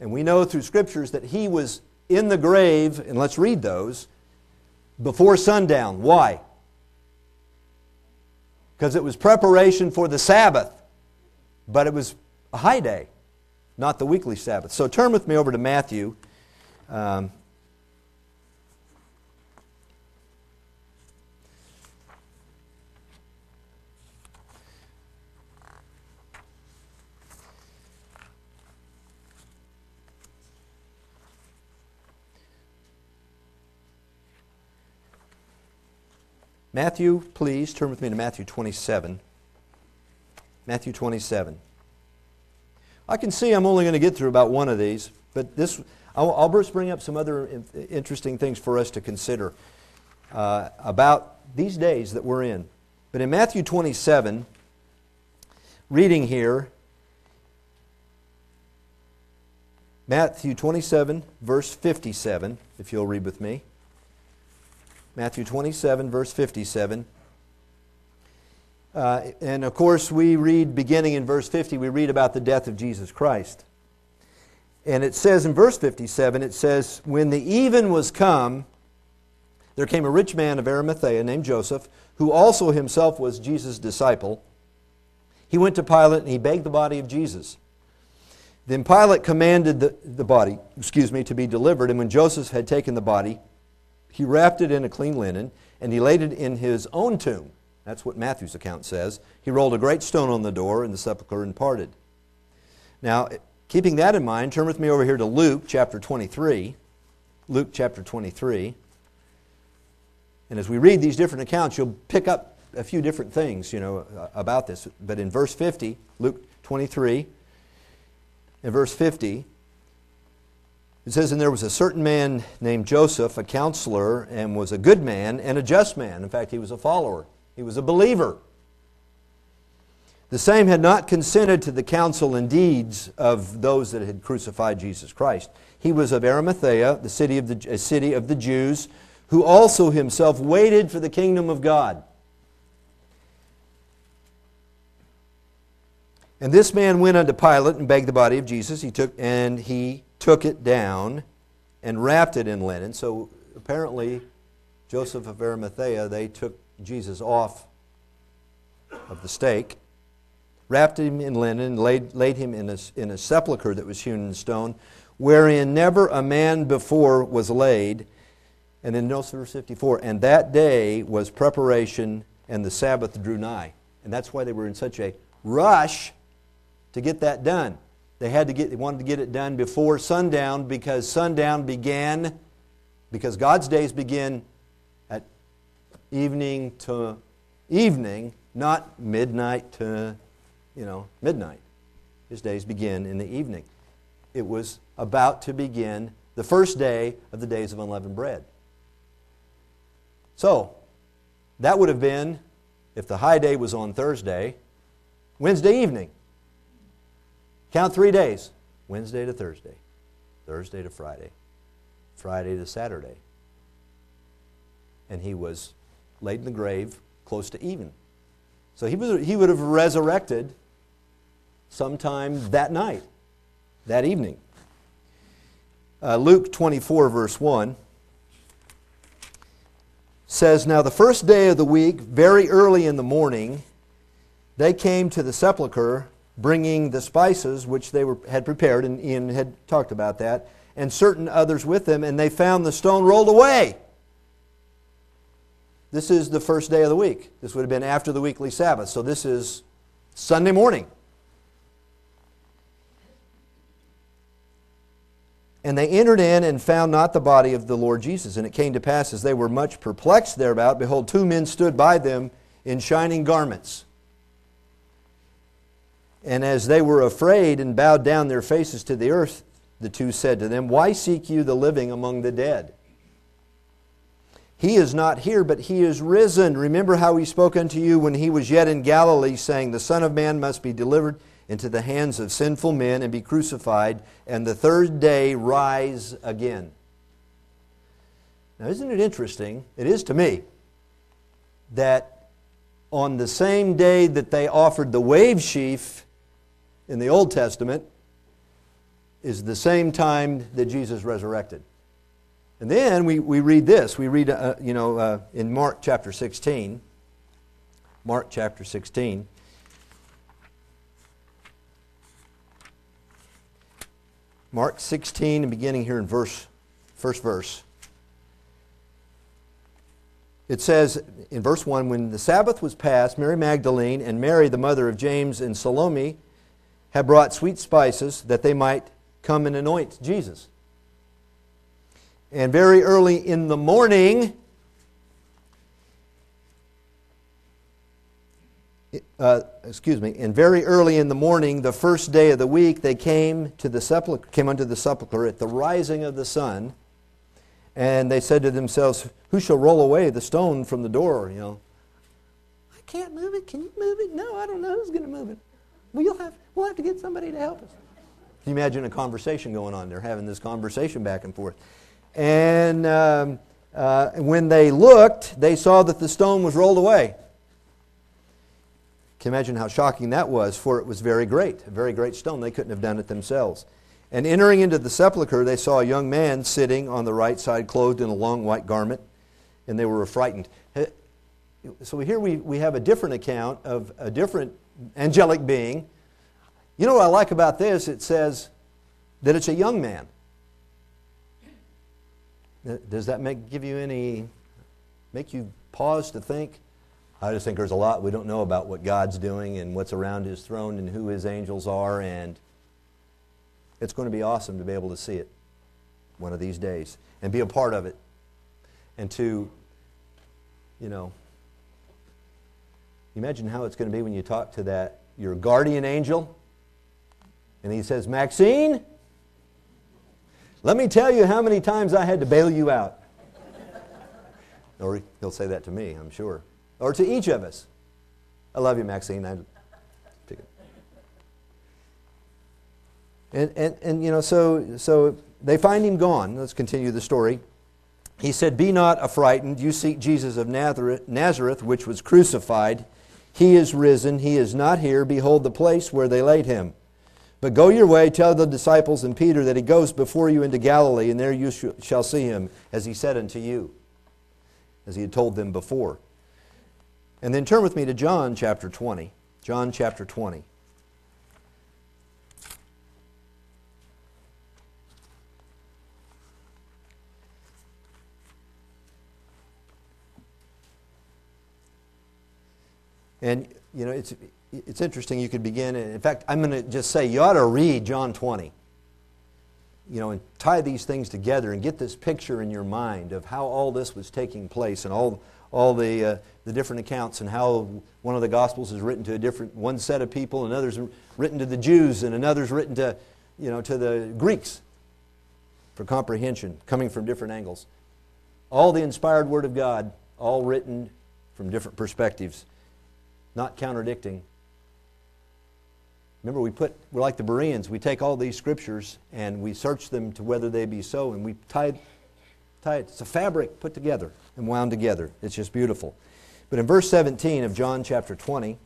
And we know through scriptures that he was in the grave, and let's read those, before sundown. Why? Because it was preparation for the Sabbath, but it was a high day, not the weekly Sabbath. So turn with me over to Matthew. Um, Matthew, please turn with me to Matthew 27. Matthew 27. I can see I'm only going to get through about one of these, but this I'll, I'll just bring up some other interesting things for us to consider uh, about these days that we're in. But in Matthew 27, reading here, Matthew 27, verse 57, if you'll read with me. Matthew 27, verse 57. Uh, and of course, we read, beginning in verse 50, we read about the death of Jesus Christ. And it says in verse 57, it says, When the even was come, there came a rich man of Arimathea named Joseph, who also himself was Jesus' disciple. He went to Pilate and he begged the body of Jesus. Then Pilate commanded the, the body, excuse me, to be delivered. And when Joseph had taken the body, he wrapped it in a clean linen, and he laid it in his own tomb. That's what Matthew's account says. He rolled a great stone on the door, and the sepulchre and parted. Now, keeping that in mind, turn with me over here to Luke chapter 23. Luke chapter 23. And as we read these different accounts, you'll pick up a few different things, you know, about this. But in verse 50, Luke 23, in verse 50, it says, And there was a certain man named Joseph, a counselor, and was a good man and a just man. In fact, he was a follower, he was a believer. The same had not consented to the counsel and deeds of those that had crucified Jesus Christ. He was of Arimathea, the city of the, a city of the Jews, who also himself waited for the kingdom of God. And this man went unto Pilate and begged the body of Jesus. He took and he took it down and wrapped it in linen. So apparently, Joseph of Arimathea, they took Jesus off of the stake, wrapped him in linen, laid, laid him in a, in a sepulchre that was hewn in stone, wherein never a man before was laid. And then notice verse 54, and that day was preparation, and the Sabbath drew nigh. And that's why they were in such a rush to get that done. They had to get they wanted to get it done before sundown because sundown began because God's days begin at evening to evening, not midnight to you know, midnight. His days begin in the evening. It was about to begin the first day of the days of unleavened bread. So, that would have been, if the high day was on Thursday, Wednesday evening. Count three days Wednesday to Thursday, Thursday to Friday, Friday to Saturday. And he was laid in the grave close to even. So he, was, he would have resurrected sometime that night, that evening. Uh, Luke 24, verse 1 says, Now the first day of the week, very early in the morning, they came to the sepulchre bringing the spices which they were, had prepared, and Ian had talked about that, and certain others with them, and they found the stone rolled away. This is the first day of the week. This would have been after the weekly Sabbath. So this is Sunday morning. And they entered in and found not the body of the Lord Jesus. And it came to pass, as they were much perplexed thereabout, behold, two men stood by them in shining garments. And as they were afraid and bowed down their faces to the earth, the two said to them, Why seek you the living among the dead? He is not here, but he is risen. Remember how he spoke unto you when he was yet in Galilee, saying, The Son of Man must be delivered into the hands of sinful men and be crucified, and the third day rise again. Now, isn't it interesting? It is to me that on the same day that they offered the wave sheaf in the Old Testament is the same time that Jesus resurrected. And then we, we read this. We read, uh, you know, uh, in Mark chapter 16. Mark chapter 16. Mark 16, and beginning here in verse, first verse. It says in verse 1 When the Sabbath was passed, Mary Magdalene and Mary, the mother of James and Salome, had brought sweet spices that they might come and anoint Jesus. And very early in the morning, uh, excuse me, and very early in the morning, the first day of the week, they came to the sepulchre, came unto the sepulchre at the rising of the sun, and they said to themselves, "Who shall roll away the stone from the door?" You know, I can't move it. Can you move it? No, I don't know who's going to move it. Well, you'll have, we'll have to get somebody to help us. Can you imagine a conversation going on? They're having this conversation back and forth. And um, uh, when they looked, they saw that the stone was rolled away. Can you imagine how shocking that was? For it was very great, a very great stone. They couldn't have done it themselves. And entering into the sepulchre, they saw a young man sitting on the right side, clothed in a long white garment, and they were frightened. So here we, we have a different account of a different angelic being. You know what I like about this? It says that it's a young man. Does that make, give you any, make you pause to think? I just think there's a lot we don't know about what God's doing and what's around His throne and who His angels are, and it's going to be awesome to be able to see it one of these days and be a part of it and to, you know, imagine how it's going to be when you talk to that, your guardian angel, and he says, Maxine, let me tell you how many times I had to bail you out. or he'll say that to me, I'm sure. Or to each of us. I love you, Maxine. I, and, and, and, you know, so, so they find him gone. Let's continue the story. He said, Be not affrighted. You seek Jesus of Nazareth, Nazareth, which was crucified. He is risen. He is not here. Behold the place where they laid him. But go your way, tell the disciples and Peter that he goes before you into Galilee, and there you sh- shall see him, as he said unto you, as he had told them before. And then turn with me to John chapter 20. John chapter 20. And, you know, it's, it's interesting. You could begin, in fact, I'm going to just say you ought to read John 20. You know, and tie these things together and get this picture in your mind of how all this was taking place and all, all the, uh, the different accounts and how one of the Gospels is written to a different, one set of people, and another's written to the Jews, and another's written to, you know, to the Greeks for comprehension, coming from different angles. All the inspired Word of God, all written from different perspectives, not contradicting, Remember, we put, we're like the Bereans. We take all these scriptures and we search them to whether they be so, and we tie, tie it. It's a fabric put together and wound together. It's just beautiful. But in verse 17 of John chapter 20,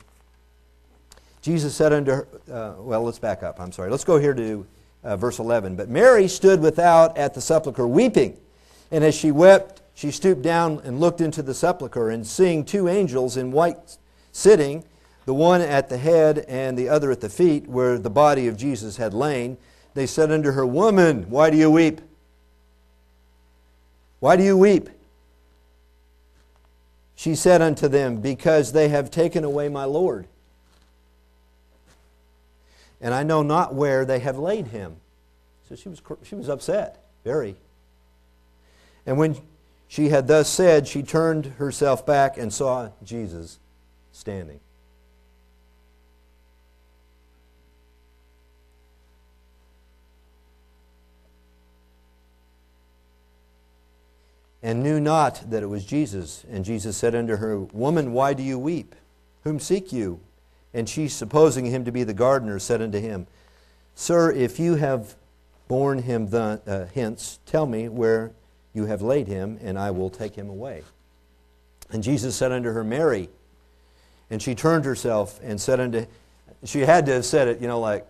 Jesus said unto her, uh, well, let's back up. I'm sorry. Let's go here to uh, verse 11. But Mary stood without at the sepulchre weeping. And as she wept, she stooped down and looked into the sepulchre, and seeing two angels in white sitting, the one at the head and the other at the feet, where the body of Jesus had lain. They said unto her, Woman, why do you weep? Why do you weep? She said unto them, Because they have taken away my Lord. And I know not where they have laid him. So she was, she was upset, very. And when she had thus said, she turned herself back and saw Jesus standing. and knew not that it was Jesus. And Jesus said unto her, Woman, why do you weep? Whom seek you? And she, supposing him to be the gardener, said unto him, Sir, if you have borne him the, uh, hence, tell me where you have laid him, and I will take him away. And Jesus said unto her, Mary. And she turned herself and said unto she had to have said it, you know, like,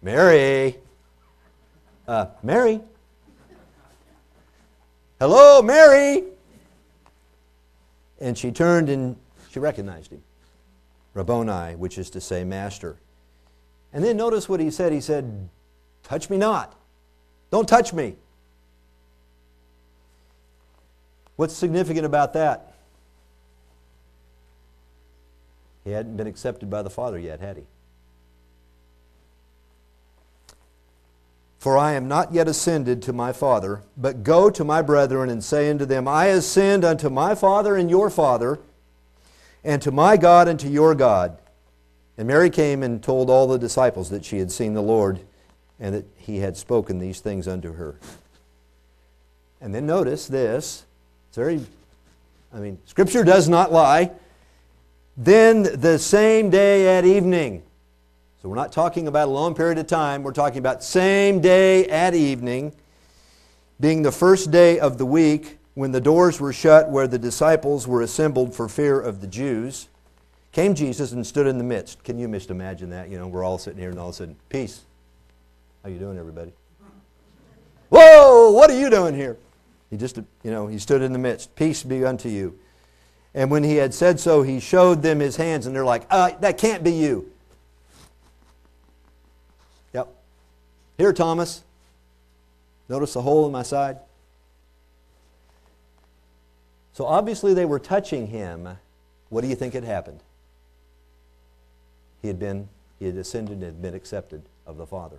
Mary. Uh, Mary. Hello, Mary. And she turned and she recognized him. Rabboni, which is to say, Master. And then notice what he said. He said, Touch me not. Don't touch me. What's significant about that? He hadn't been accepted by the Father yet, had he? For I am not yet ascended to my Father, but go to my brethren and say unto them, I ascend unto my Father and your Father, and to my God and to your God. And Mary came and told all the disciples that she had seen the Lord and that he had spoken these things unto her. And then notice this. It's very, I mean, Scripture does not lie. Then the same day at evening. So we're not talking about a long period of time. We're talking about same day at evening, being the first day of the week when the doors were shut where the disciples were assembled for fear of the Jews. Came Jesus and stood in the midst. Can you just imagine that? You know, we're all sitting here and all of a sudden, peace. How you doing, everybody? Whoa, what are you doing here? He just, you know, he stood in the midst. Peace be unto you. And when he had said so, he showed them his hands, and they're like, uh, that can't be you. Yep. Here, Thomas. Notice the hole in my side? So obviously they were touching him. What do you think had happened? He had been, he had ascended and had been accepted of the Father.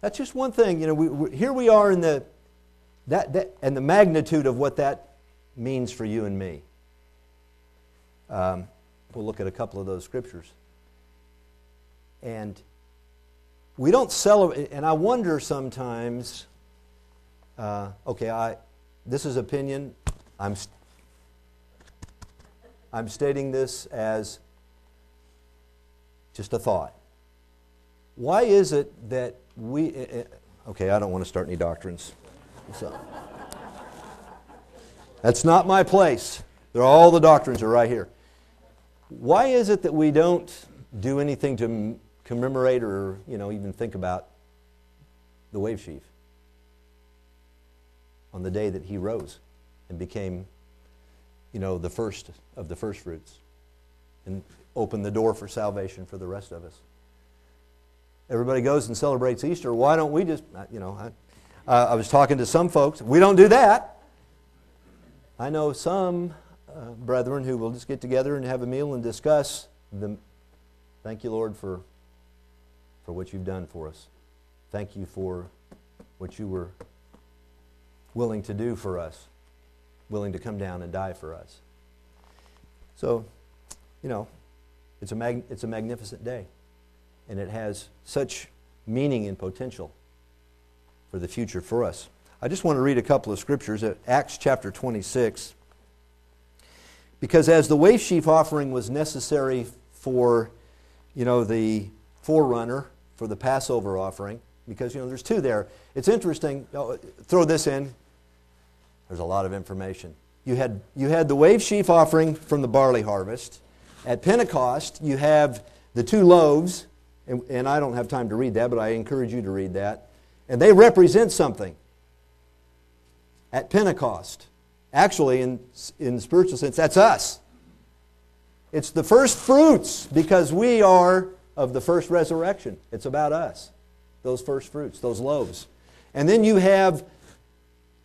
That's just one thing. You know, we, we, here we are in the that, that and the magnitude of what that means for you and me. Um, we'll look at a couple of those scriptures. And we don't celebrate, and I wonder sometimes, uh, okay, I, this is opinion. I'm, I'm stating this as just a thought. Why is it that we, eh, eh, okay, I don't want to start any doctrines. So. That's not my place. They're, all the doctrines are right here. Why is it that we don't do anything to commemorate or you know even think about the wave sheaf on the day that he rose and became you know the first of the first fruits and opened the door for salvation for the rest of us everybody goes and celebrates easter why don't we just you know I, uh, I was talking to some folks we don't do that I know some uh, brethren who will just get together and have a meal and discuss the. Thank you, Lord, for, for what you've done for us. Thank you for what you were willing to do for us, willing to come down and die for us. So, you know, it's a, mag- it's a magnificent day, and it has such meaning and potential for the future for us. I just want to read a couple of scriptures at Acts chapter 26. Because as the wave sheaf offering was necessary for, you know, the forerunner for the Passover offering, because, you know, there's two there. It's interesting. Oh, throw this in. There's a lot of information. You had, you had the wave sheaf offering from the barley harvest. At Pentecost, you have the two loaves, and, and I don't have time to read that, but I encourage you to read that. And they represent something at Pentecost. Actually, in, in spiritual sense, that's us. It's the first fruits because we are of the first resurrection. It's about us, those first fruits, those loaves. And then you have,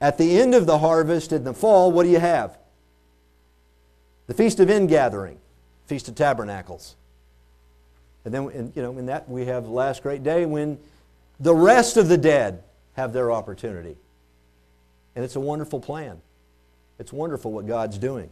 at the end of the harvest in the fall, what do you have? The Feast of Ingathering, Feast of Tabernacles. And then, in, you know, in that we have the last great day when the rest of the dead have their opportunity. And it's a wonderful plan. It's wonderful what God's doing.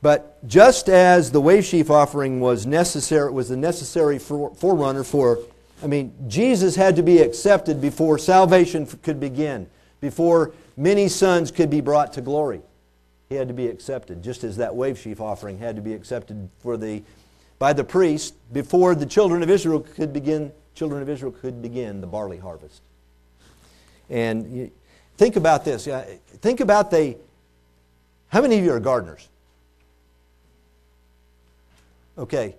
But just as the wave sheaf offering was necessary, was the necessary forerunner for, I mean, Jesus had to be accepted before salvation could begin. before many sons could be brought to glory. He had to be accepted, just as that wave sheaf offering had to be accepted for the, by the priest before the children of Israel could begin, children of Israel could begin the barley harvest. And think about this. Think about the. how many of you are gardeners? Okay.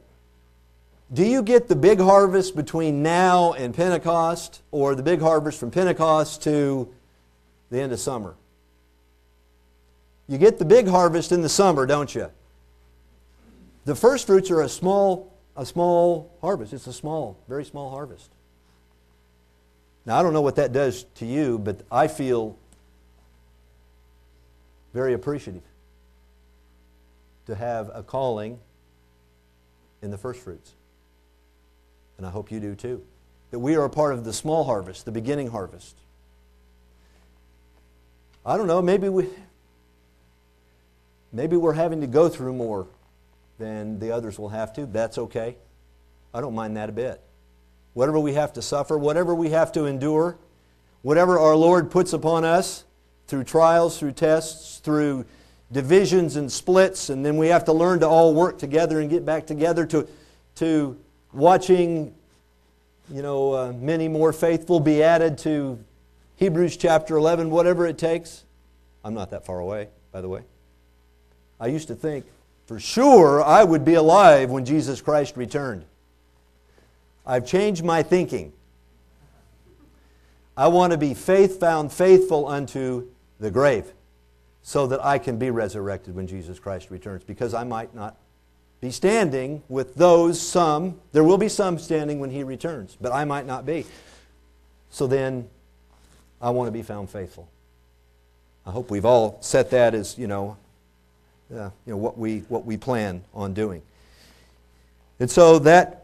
Do you get the big harvest between now and Pentecost, or the big harvest from Pentecost to the end of summer? You get the big harvest in the summer, don't you? The first fruits are a small, a small harvest. It's a small, very small harvest. Now, I don't know what that does to you, but I feel very appreciative to have a calling in the first fruits. And I hope you do too. That we are a part of the small harvest, the beginning harvest. I don't know, maybe we maybe we're having to go through more than the others will have to. That's okay. I don't mind that a bit. Whatever we have to suffer, whatever we have to endure, whatever our Lord puts upon us through trials, through tests, through divisions and splits, and then we have to learn to all work together and get back together to, to watching you know, uh, many more faithful be added to Hebrews chapter 11, whatever it takes. I'm not that far away, by the way. I used to think for sure I would be alive when Jesus Christ returned. I've changed my thinking. I want to be faith found faithful unto the grave so that I can be resurrected when Jesus Christ returns because I might not be standing with those some. There will be some standing when he returns, but I might not be. So then I want to be found faithful. I hope we've all set that as, you know, uh, you know what we what we plan on doing. And so that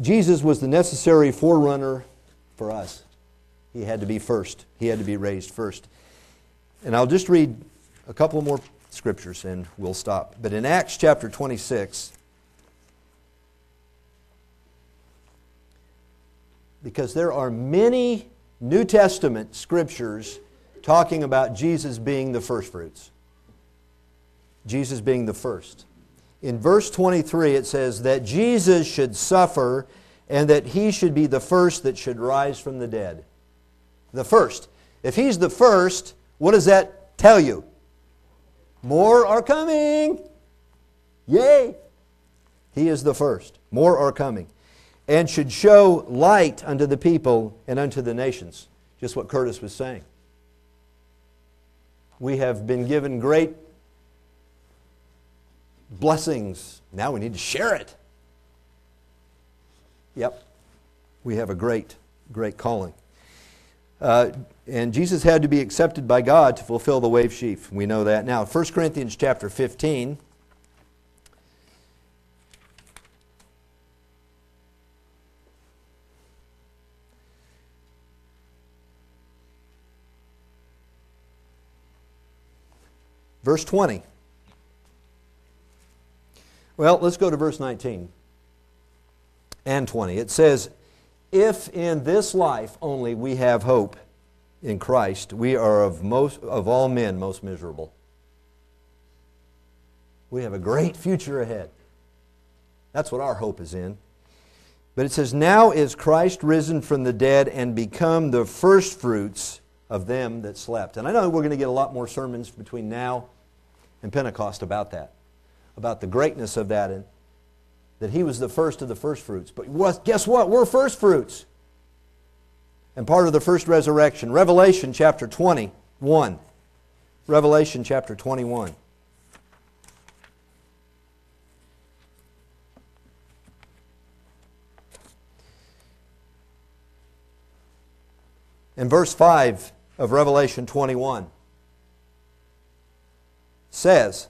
Jesus was the necessary forerunner for us. He had to be first. He had to be raised first. And I'll just read a couple more scriptures and we'll stop. But in Acts chapter 26, because there are many New Testament scriptures talking about Jesus being the first fruits. Jesus being the first. In verse 23, it says that Jesus should suffer and that he should be the first that should rise from the dead. The first. If he's the first, what does that tell you? More are coming. Yay! He is the first. More are coming. And should show light unto the people and unto the nations. Just what Curtis was saying. We have been given great blessings. Now we need to share it. Yep. We have a great, great calling. Uh, and Jesus had to be accepted by God to fulfill the wave sheaf. We know that now. 1 Corinthians chapter 15. Verse 20. Well, let's go to verse 19 and 20. It says, If in this life only we have hope, in Christ, we are of, most, of all men most miserable. We have a great future ahead. That's what our hope is in. But it says, Now is Christ risen from the dead and become the firstfruits of them that slept. And I know we're going to get a lot more sermons between now and Pentecost about that, about the greatness of that, and that he was the first of the first fruits. But guess what? We're first fruits. and part of the first resurrection. Revelation chapter 21. Revelation chapter 21. In verse 5 of Revelation 21 says,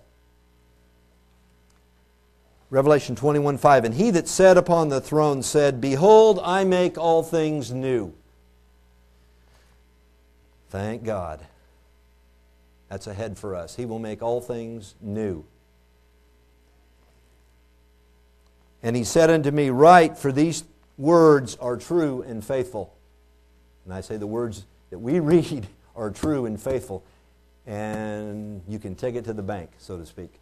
Revelation 21 5, And he that sat upon the throne said, Behold, I make all things new. Thank God. That's ahead for us. He will make all things new. And he said unto me, Write, for these words are true and faithful. And I say the words that we [LAUGHS] read are true and faithful, and you can take it to the bank, so to speak.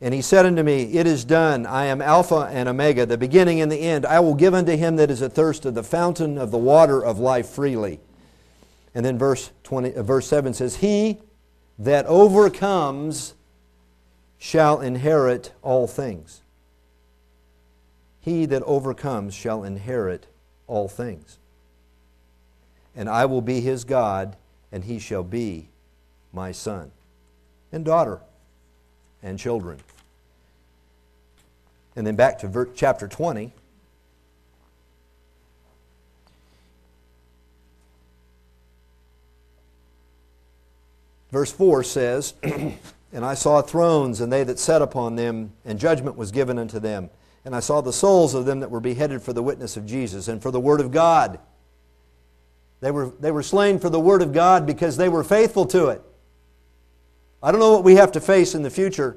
And he said unto me, It is done. I am Alpha and Omega, the beginning and the end. I will give unto him that is athirst of the fountain of the water of life freely. And then verse, 20, uh, verse 7 says, He that overcomes shall inherit all things. He that overcomes shall inherit all things. And I will be his God, and he shall be my son and daughter and children. And then back to chapter 20. Verse 4 says, [CLEARS THROAT] And I saw thrones, and they that sat upon them, and judgment was given unto them. And I saw the souls of them that were beheaded for the witness of Jesus and for the word of God. They were, they were slain for the word of God because they were faithful to it. I don't know what we have to face in the future.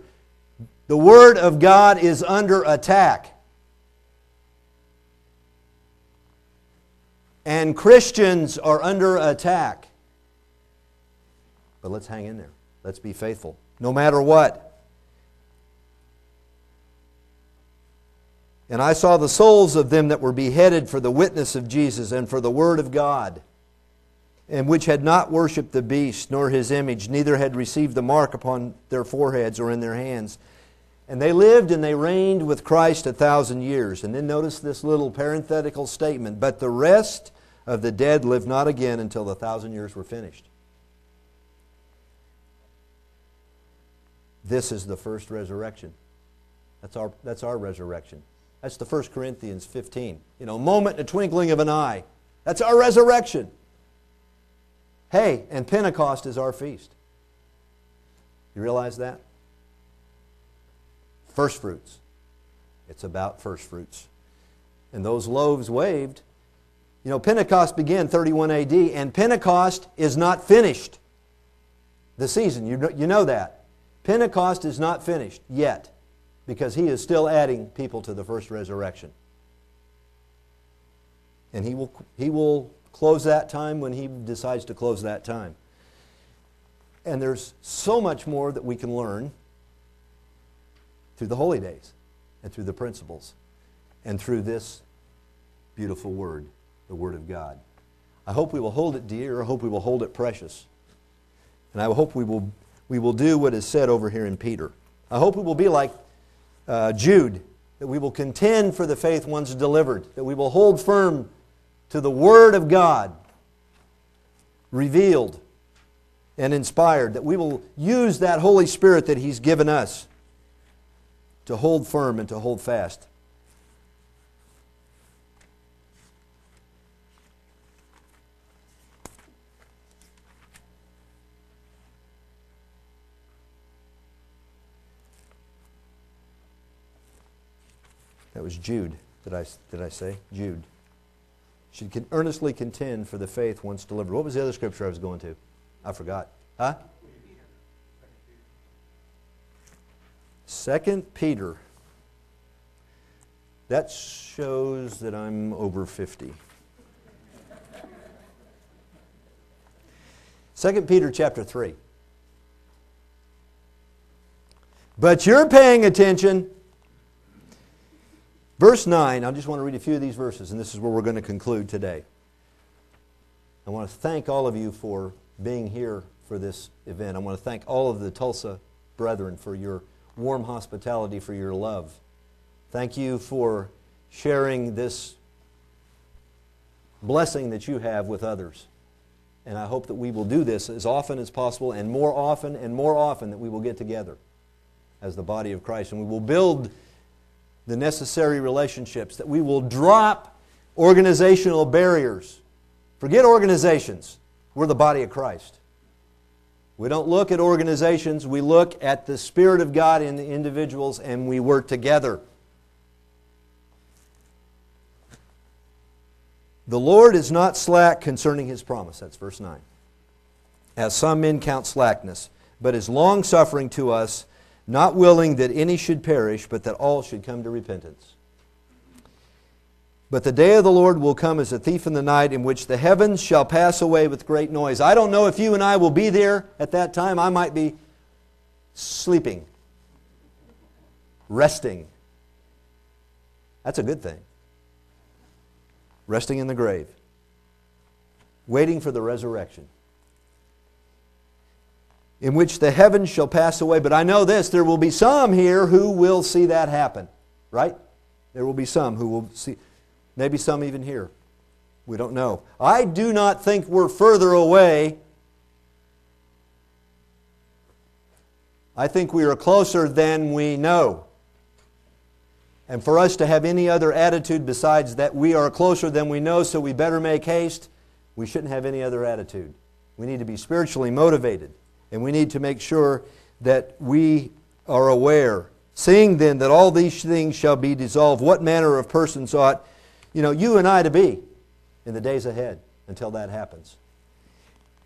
The Word of God is under attack. And Christians are under attack. But let's hang in there. Let's be faithful, no matter what. And I saw the souls of them that were beheaded for the witness of Jesus and for the Word of God and which had not worshipped the beast nor his image, neither had received the mark upon their foreheads or in their hands. And they lived and they reigned with Christ a thousand years. And then notice this little parenthetical statement But the rest of the dead lived not again until the thousand years were finished. This is the first resurrection. That's our, that's our resurrection. That's the 1 Corinthians 15. You know, moment in a twinkling of an eye. That's our resurrection. Hey, and Pentecost is our feast. You realize that? First fruits. It's about first fruits. And those loaves waved. You know, Pentecost began 31 AD, and Pentecost is not finished. The season, you know, you know that. Pentecost is not finished yet because he is still adding people to the first resurrection. And he will, he will close that time when He decides to close that time. And there's so much more that we can learn through the holy days and through the principles and through this beautiful word, the Word of God. I hope we will hold it dear. I hope we will hold it precious. And I hope we will, we will do what is said over here in Peter. I hope we will be like uh, Jude, that we will contend for the faith once delivered, that we will hold firm to the Word of God revealed and inspired, that we will use that Holy Spirit that He's given us to hold firm and to hold fast. That was Jude. Did I, did I say? Jude should can earnestly contend for the faith once delivered. What was the other scripture I was going to? I forgot. Huh? Second Peter. That shows that I'm over 50. Second Peter chapter 3. But you're paying attention Verse 9, I just want to read a few of these verses, and this is where we're going to conclude today. I want to thank all of you for being here for this event. I want to thank all of the Tulsa brethren for your warm hospitality, for your love. Thank you for sharing this blessing that you have with others. And I hope that we will do this as often as possible, and more often and more often that we will get together as the body of Christ. And we will build the necessary relationships, that we will drop organizational barriers. Forget organizations. We're the body of Christ. We don't look at organizations, we look at the Spirit of God in the individuals and we work together. The Lord is not slack concerning his promise. That's verse 9. As some men count slackness, but is long suffering to us not willing that any should perish, but that all should come to repentance. But the day of the Lord will come as a thief in the night, in which the heavens shall pass away with great noise. I don't know if you and I will be there at that time. I might be sleeping, resting. That's a good thing. Resting in the grave, waiting for the resurrection in which the heavens shall pass away. But I know this there will be some here who will see that happen, right? There will be some who will see, maybe some even here. We don't know. I do not think we're further away. I think we are closer than we know. And for us to have any other attitude besides that we are closer than we know, so we better make haste, we shouldn't have any other attitude. We need to be spiritually motivated. And we need to make sure that we are aware. Seeing then that all these things shall be dissolved, what manner of persons ought, you know, you and I to be in the days ahead until that happens?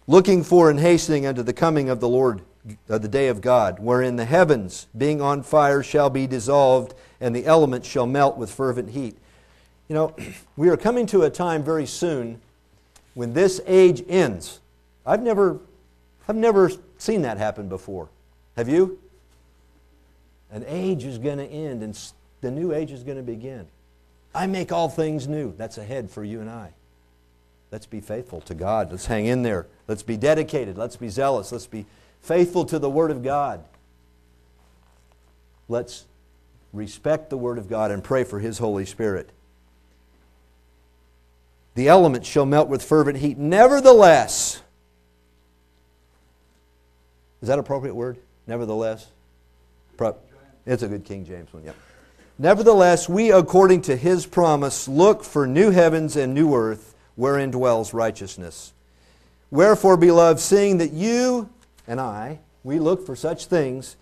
Looking for and hastening unto the coming of the Lord, of the day of God, wherein the heavens, being on fire, shall be dissolved, and the elements shall melt with fervent heat. You know, [CLEARS THROAT] we are coming to a time very soon when this age ends. I've never, I've never seen that happen before. Have you? An age is going to end and the new age is going to begin. I make all things new. That's ahead for you and I. Let's be faithful to God. Let's hang in there. Let's be dedicated. Let's be zealous. Let's be faithful to the Word of God. Let's respect the Word of God and pray for His Holy Spirit. The elements shall melt with fervent heat. Nevertheless, is that appropriate word? Nevertheless? Pro- it's a good King James one, yep. Nevertheless, we, according to his promise, look for new heavens and new earth wherein dwells righteousness. Wherefore, beloved, seeing that you and I, we look for such things,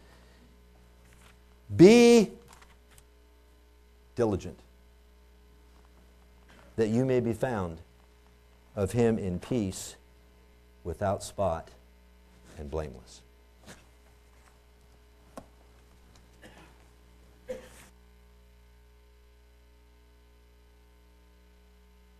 be diligent, that you may be found of him in peace, without spot, and blameless.